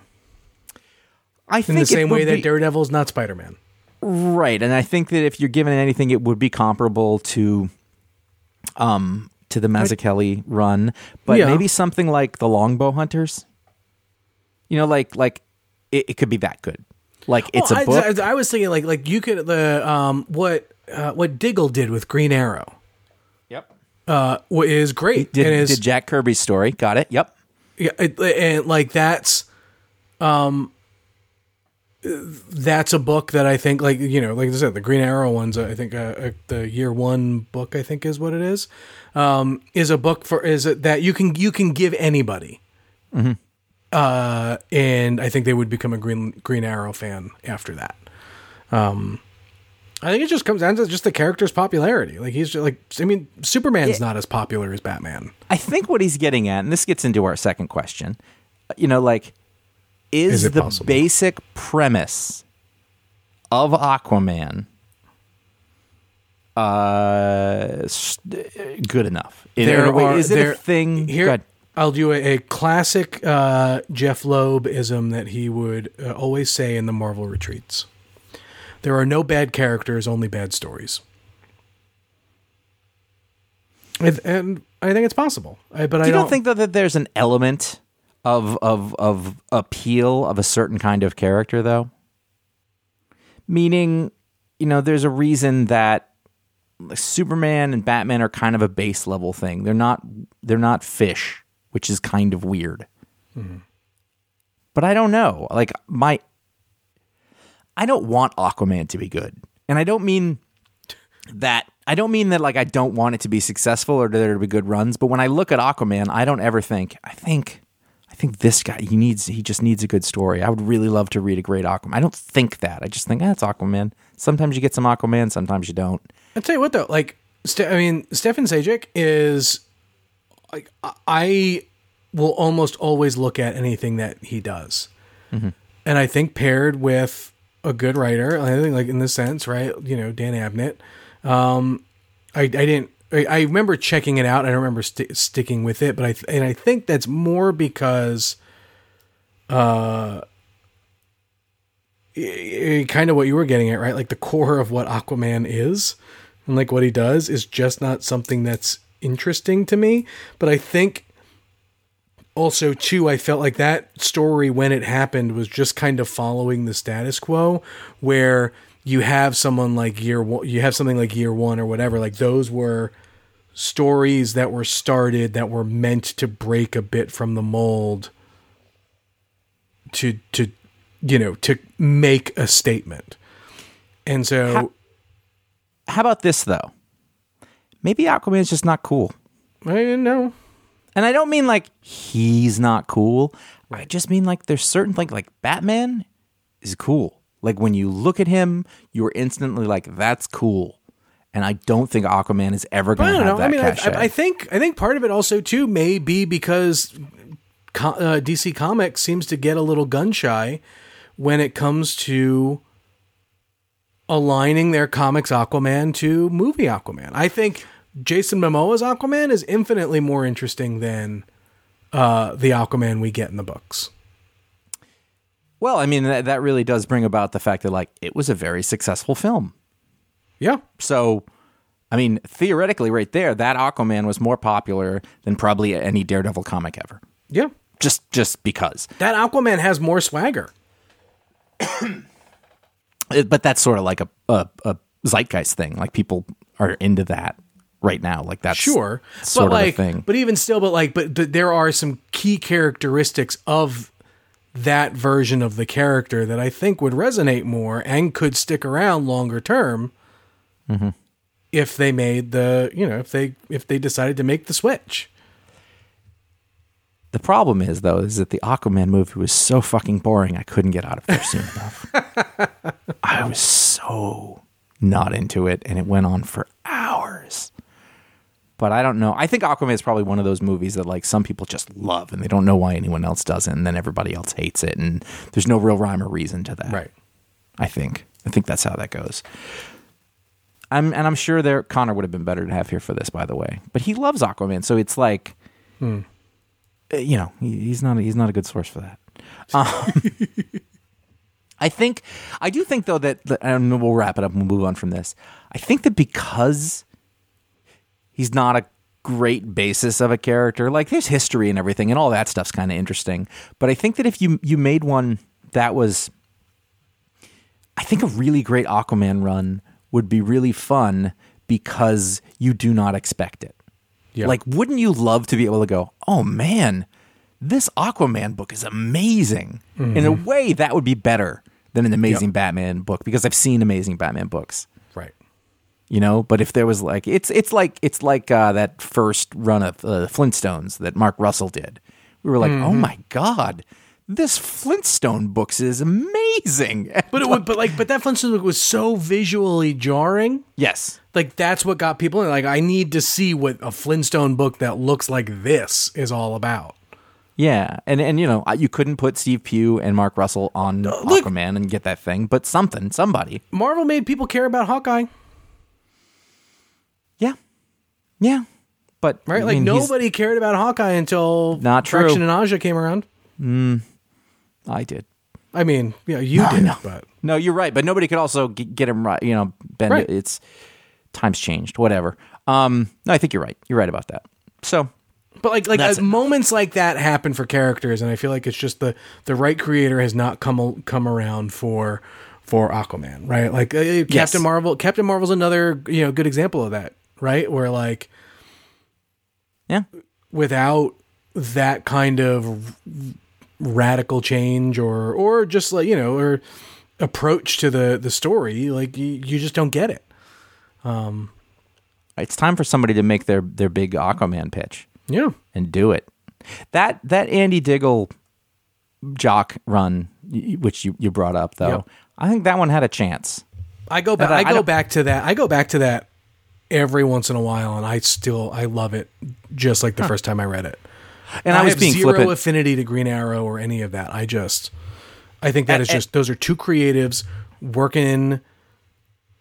I in think the same way would that be- Daredevil's not Spider Man. Right, and I think that if you're given anything, it would be comparable to, um, to the Mazzucchelli run, but Yeah. maybe something like the Longbow Hunters. You know, like like it, it could be that good. Like it's Well, a I, book. I, I was thinking like like you could the um what uh, what Diggle did with Green Arrow yep. uh is great Did, and is did Jack Kirby's story? Got it. Yep. Yeah, it, and like that's, um, that's a book that I think, like you know, like I said, the Green Arrow ones. I think uh, uh, the year one book, I think, is what it is. Um, is a book for is it that you can you can give anybody. Uh, and I think they would become a Green Green Arrow fan after that. Um, I think it just comes down to just the character's popularity. Like he's just, like, I mean, Superman's not as popular as Batman. I think what he's getting at, and this gets into our second question. You know, like is, Is the possible? basic premise of Aquaman uh good enough? In- in a way, is it there- a thing? Here, I'll do a, a classic uh, Jeph Loeb ism that he would uh, always say in the Marvel retreats. There are no bad characters, only bad stories. And, and I think it's possible. I, but I you don't, don't think though that there's an element of of of appeal of a certain kind of character though? Meaning, you know, there's a reason that Superman and Batman are kind of a base level thing. They're not they're not fish, which is kind of weird. Mm-hmm. But I don't know. Like my I don't want Aquaman to be good. And I don't mean that I don't mean that like I don't want it to be successful or there to be good runs, but when I look at Aquaman, I don't ever think I think think this guy he needs he just needs a good story. I would really love to read a great Aquaman. I don't think that. I just think that's eh, Aquaman. Sometimes you get some Aquaman, sometimes you don't. I'll tell you what though, like Ste- I mean, Stefan Sajic is like I- I will almost always look at anything that he does, and I think paired with a good writer, I think like in this sense, right? You know, Dan Abnett. Um, I I didn't. I, remember checking it out. I don't remember sti sticking with it, but I th- and I think that's more because uh, kind of what you were getting at, right? Like the core of what Aquaman is and like what he does is just not something that's interesting to me. But I think also too, I felt like that story when it happened was just kind of following the status quo, where you have someone like year one, you have something like year one or whatever. Like those were stories that were started that were meant to break a bit from the mold to to you know to make a statement and so How- How about this though? Maybe Aquaman is just not cool. i know And I don't mean like he's not cool. I just mean like there's certain like like Batman is cool. Like when you look at him, you're instantly like that's cool. And I don't think Aquaman is ever going to have know. I that mean, cachet. I, I think I think part of it also too may be because uh, DC Comics seems to get a little gun shy when it comes to aligning their comics Aquaman to movie Aquaman. I think Jason Momoa's Aquaman is infinitely more interesting than uh, the Aquaman we get in the books. Well, I mean that, that really does bring about the fact that like it was a very successful film. Yeah, So, I mean, theoretically, right there, that Aquaman was more popular than probably any Daredevil comic ever. yeah. Just, just because. That Aquaman has more swagger. It- but that's sort of like a, a a zeitgeist thing. Like people are into that right now. Like that's sure sort but of like a thing. but even still but like but th- there are some key characteristics of that version of the character that i think would resonate more and could stick around longer term Mm-hmm. if they made the you know if they if they decided to make the switch The problem is though is that the Aquaman movie was so fucking boring. I couldn't get out of there soon enough. I was so not into it, and it went on for hours. But I don't know. I think Aquaman is probably one of those movies that like some people just love, and they don't know why anyone else doesn't, and then everybody else hates it, and there's no real rhyme or reason to that. right I think. I think that's how that goes. I'm and I'm sure there Conor would have been better to have here for this, by the way. But he loves Aquaman, so it's like, uh, you know, he's not a, he's not a good source for that. Um, I think I do think though that, that and we'll wrap it up and we'll move on from this. I think that because he's not a great basis of a character, like there's history and everything, and all that stuff's kind of interesting. But I think that if you you made one that was I think a really great Aquaman run would be really fun because you do not expect it. Yeah. Like, wouldn't you love to be able to go, oh man, this Aquaman book is amazing? In a mm-hmm. way, that would be better than an amazing Batman book because I've seen amazing Batman books. You know, but if there was like it's it's like it's like uh, that first run of uh, Flintstones that Mark Russell did. We were like, oh my god, this Flintstone books is amazing. but it would but like but that flintstone book was so visually jarring yes, like that's what got people in. like i need to see what a flintstone book that looks like this is all about Yeah, and and you know you couldn't put Steve Pugh and Mark Russell on look- Aquaman and get that thing, but something, somebody. marvel made people care about hawkeye yeah, but Right? I Like mean, nobody cared about Hawkeye until Not true. Fraction and Aja came around. I did. I mean, yeah, you did, no. but No, you're right, but nobody could also g- get him right. You know, Ben. Right. It's times changed. Whatever. Um, no, I think you're right. You're right about that. So But like like uh, moments like that happen for characters, and I feel like it's just the the right creator has not come come around for for Aquaman, right? Like uh, Captain Marvel. Captain Marvel's another you know good example of that, right? Where like yeah, without that kind of radical change or or just like you know or approach to the the story, like you, you just don't get it. Um, it's time for somebody to make their their big Aquaman pitch. Yeah. and do it. That that Andy Diggle Jock run, which you, you brought up though, Yep. I think that one had a chance. I go back. I- I, go back to that. I go back to that every once in a while, and I still I love it just like the first time I read it. And I, was have being zero flippant. affinity to Green Arrow or any of that. I just I think that And- is just those are two creatives working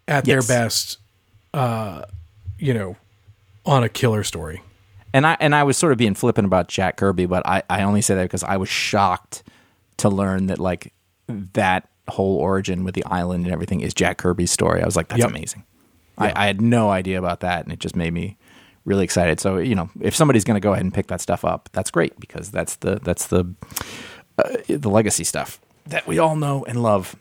at Yes. their best. Uh, you know, on a killer story. and I and I was sort of being flippant about Jack Kirby, but I, I only say that because I was shocked to learn that like that whole origin with the island and everything is Jack Kirby's story. I was like, that's Yep. amazing. I, I had no idea about that, and it just made me really excited. So you know, if somebody's going to go ahead and pick that stuff up, that's great because that's the that's the uh, the legacy stuff that we all know and love.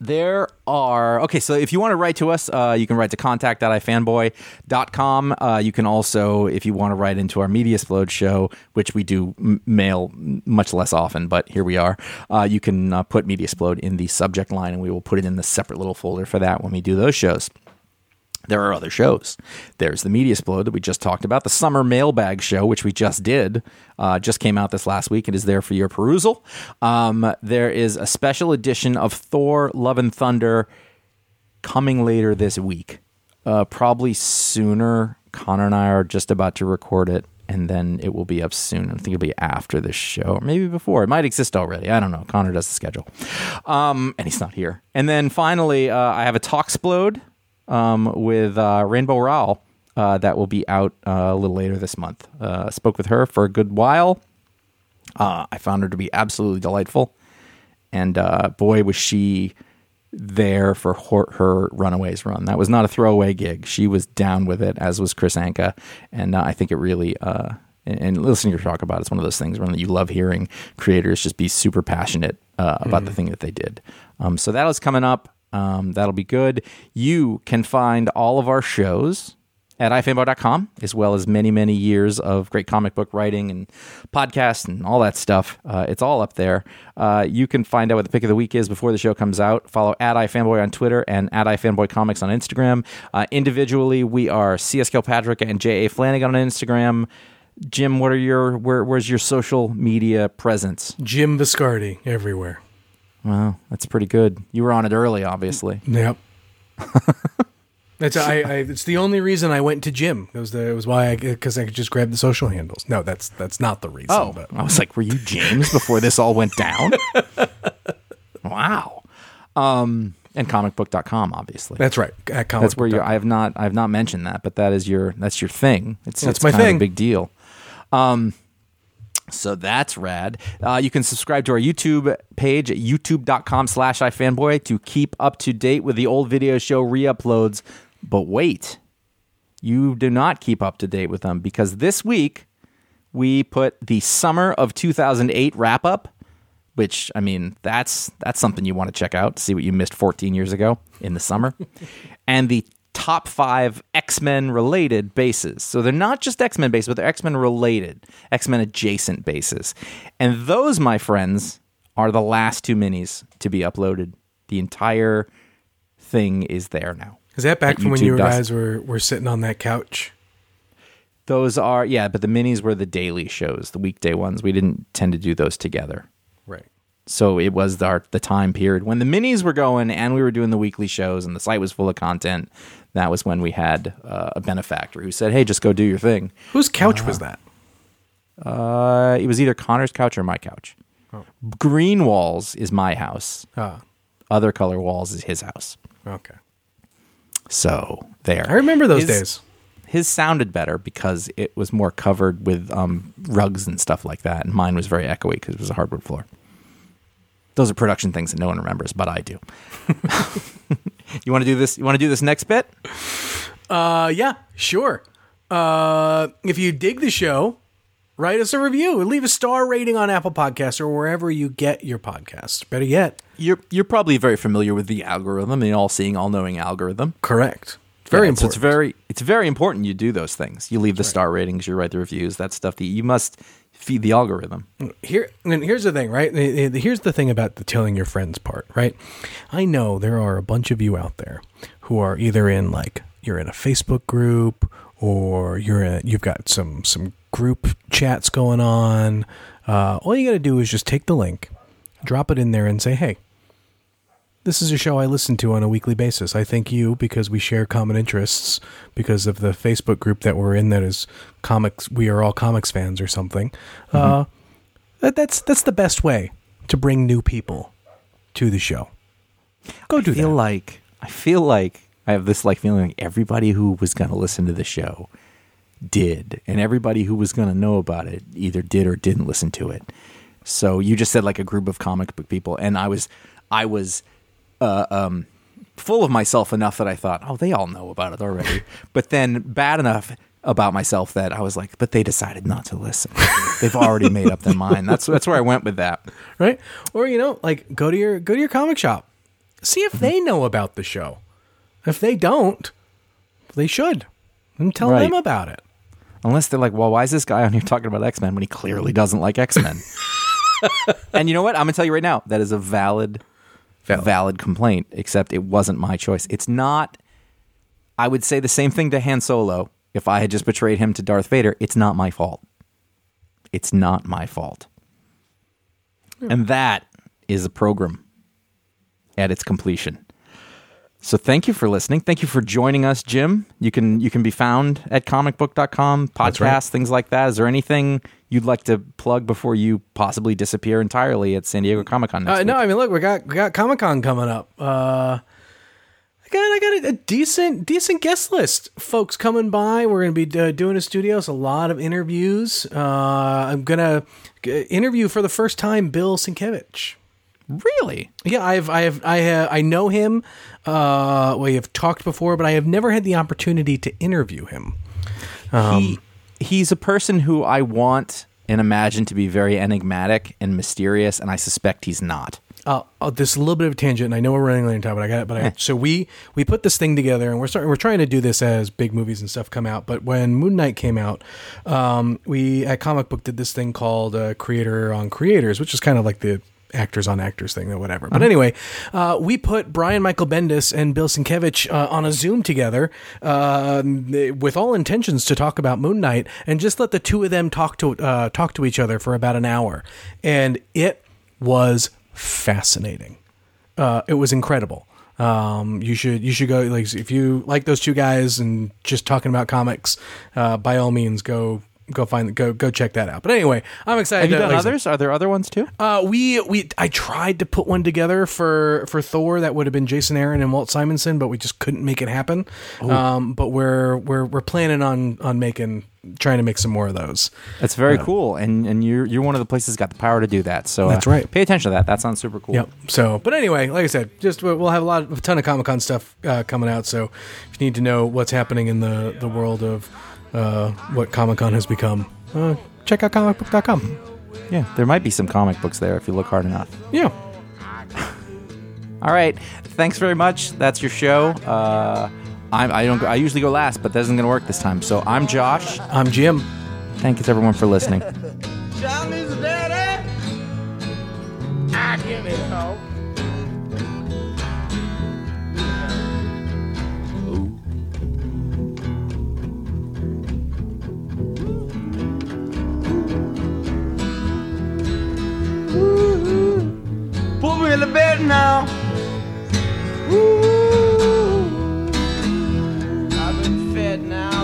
There are okay, so if you want to write to us, uh, you can write to contact.ifanboy.com. Uh, you can also, if you want to write into our Media Explode show, which we do m- mail much less often, but here we are, uh, you can uh, put Media Explode in the subject line and we will put it in the separate little folder for that when we do those shows. There are other shows. There's the Media Explode that we just talked about, the Summer Mailbag Show, which we just did, uh, just came out this last week and is there for your perusal. Um, there is a special edition of Thor: Love and Thunder coming later this week, uh, probably sooner. Conor and I are just about to record it, and then it will be up soon. I think it'll be after this show, maybe before. It might exist already. I don't know. Conor does the schedule, um, and he's not here. And then finally, uh, I have a Talksplode um, with uh, Rainbow Rowell uh, that will be out uh, a little later this month. Uh, spoke with her for a good while. Uh, I found her to be absolutely delightful, and uh, boy, was she there for her, her Runaways run. That was not a throwaway gig. She was down with it, as was Kris Anka, and uh, I think it really. Uh, and, and listening to her talk about it, it's one of those things where you love hearing creators just be super passionate uh, about the thing that they did. Um, so that is coming up. Um, that'll be good. You can find all of our shows at ifanboy.com, as well as many, many years of great comic book writing and podcasts and all that stuff. Uh, it's all up there. Uh, you can find out what the pick of the week is before the show comes out. Follow at ifanboy on Twitter and at ifanboycomics on Instagram. Uh, individually, we are CS Kilpatrick and J.A. Flanagan on Instagram. Jim, what are your where, where's your social media presence? Jim Viscardi everywhere. Wow, that's pretty good. You were on it early, obviously. Yep. That's I, I. It's the only reason I went to Jim. It was the. It was why I because I could just grab the social handles. No, that's that's not the reason. Oh, but I was like, were you James before this all went down? wow. Um, and comicbook.com, obviously. that's right. At comic That's where you're. I have not. I have not mentioned that, but that is your. That's your thing. It's That's it's my kind of thing. a big deal. Um, so that's rad. Uh, you can subscribe to our YouTube page at youtube.com slash ifanboy to keep up to date with the old video show re-uploads. But wait, you do not keep up to date with them because this week we put the summer of 2008 wrap up which I mean, that's that's something you want to check out, to see what you missed 14 years ago in the summer. and the top 5 X-Men related bases. So they're not just X-Men bases, but they're X-Men related, X-Men adjacent bases. And those, my friends, are the last two minis to be uploaded. The entire thing is there now. Is that back from when you guys were were sitting on that couch? Those are yeah, but the minis were the daily shows, the weekday ones. We didn't tend to do those together. So it was our the time period when the minis were going and we were doing the weekly shows and the site was full of content. That was when we had uh, a benefactor who said hey just go do your thing. Whose couch was that? uh, it was either Conor's couch or my couch. Green walls is my house. Ah, other color walls is his house. Okay. so there. I remember those His- days. his sounded better because it was more covered with um, rugs and stuff like that and mine was very echoey because it was a hardwood floor those are production things that no one remembers but i do you want to do this you want to do this next bit Uh, yeah, sure. Uh, if you dig the show, write us a review. Leave a star rating on Apple Podcasts or wherever you get your podcasts. Better yet, You're you're probably very familiar with the algorithm, the all-seeing, all-knowing algorithm. correct. Very Yeah, so important. it's very it's very important you do those things. You leave the star ratings, you write the reviews, that stuff that you must feed the algorithm. here and here's the thing right? Here's the thing about the telling your friends part right? I know there are a bunch of you out there who are either in like you're in a facebook group or you're in you've got some some group chats going on. Uh, all you got to do is just take the link drop it in there and say hey this is a show I listen to on a weekly basis. I thank you because we share common interests because of the Facebook group that we're in that is comics. We are all comics fans or something. Uh, that, that's that's the best way to bring new people to the show. Go do I feel that. like I feel like I have this like feeling like everybody who was going to listen to the show did, and everybody who was going to know about it either did or didn't listen to it. So you just said like a group of comic book people, and I was I was uh, um, full of myself enough that I thought, oh, they all know about it already. but then bad enough about myself that I was like, but they decided not to listen. They've already made up their mind. That's that's where I went with that. right? Or you know, like go to your go to your comic shop, see if they know about the show. If they don't, they should, and tell Right. them about it. Unless they're like, well, why is this guy on here talking about X Men when he clearly doesn't like X Men? and you know what? I'm gonna tell you right now, that is a valid, Valid. valid, complaint. Except it wasn't my choice. It's not. I would say the same thing to Han Solo if I had just betrayed him to Darth Vader. It's not my fault. It's not my fault. Hmm. And that is a program at its completion. So thank you for listening. Thank you for joining us, Jim. You can you can be found at comicbook.com, podcasts, right. things like that. Is there anything you'd like to plug before you possibly disappear entirely at San Diego Comic Con next Uh, no. I mean, look, we got we got Comic Con coming up. Uh, I got I got a, a decent decent guest list. Folks coming by. We're gonna be uh, doing a studios, a lot of interviews. Uh, I'm gonna g- interview for the first time Bill Sienkiewicz. Really? Yeah, I've I have I have, I know him. Uh, we have talked before, but I have never had the opportunity to interview him. Um, he he's a person who I want and imagine to be very enigmatic and mysterious, and I suspect he's not. uh, uh, this a little bit of a tangent. and I know we're running late on time, but I got it. But I, so we we put this thing together, and we're starting. We're trying to do this as big movies and stuff come out. But when Moon Knight came out, um, we at Comic Book did this thing called uh, Creator on Creators, which is kind of like the actors on actors thing or whatever. But anyway, uh, we put Brian Michael Bendis and Bill Sienkiewicz uh, on a Zoom together uh, with all intentions to talk about Moon Knight and just let the two of them talk to uh, talk to each other for about an hour, and it was fascinating. Uh, it was incredible. Um, you should you should go like if you like those two guys and just talking about comics, uh, by all means go go find go go check that out. But anyway, I'm excited. Have you done said- others? Are there other ones too? uh, we we I tried to put one together for for Thor that would have been Jason Aaron and Walt Simonson, but we just couldn't make it happen. Um, but we're we're we're planning on on making trying to make some more of those. That's very cool, and and you're you're one of the places that's got the power to do that. So That's uh, right. Pay attention to that. That sounds super cool. Yep. So, but anyway, like I said, just we'll we'll have a lot, of a ton of Comic Con stuff uh, coming out. So, if you need to know what's happening in the the world of uh, what Comic Con has become, uh, check out comicbook.com. Yeah, there might be some comic books there if you look hard enough. Yeah. All right, thanks very much. That's your show. Uh, I'm, I don't. I usually go last, but that isn't going to work this time. So I'm Josh. I'm Jim. Thank you to everyone for listening. Johnny's daddy. I give it help. Put me in the bed now. Ooh. I've been fed now,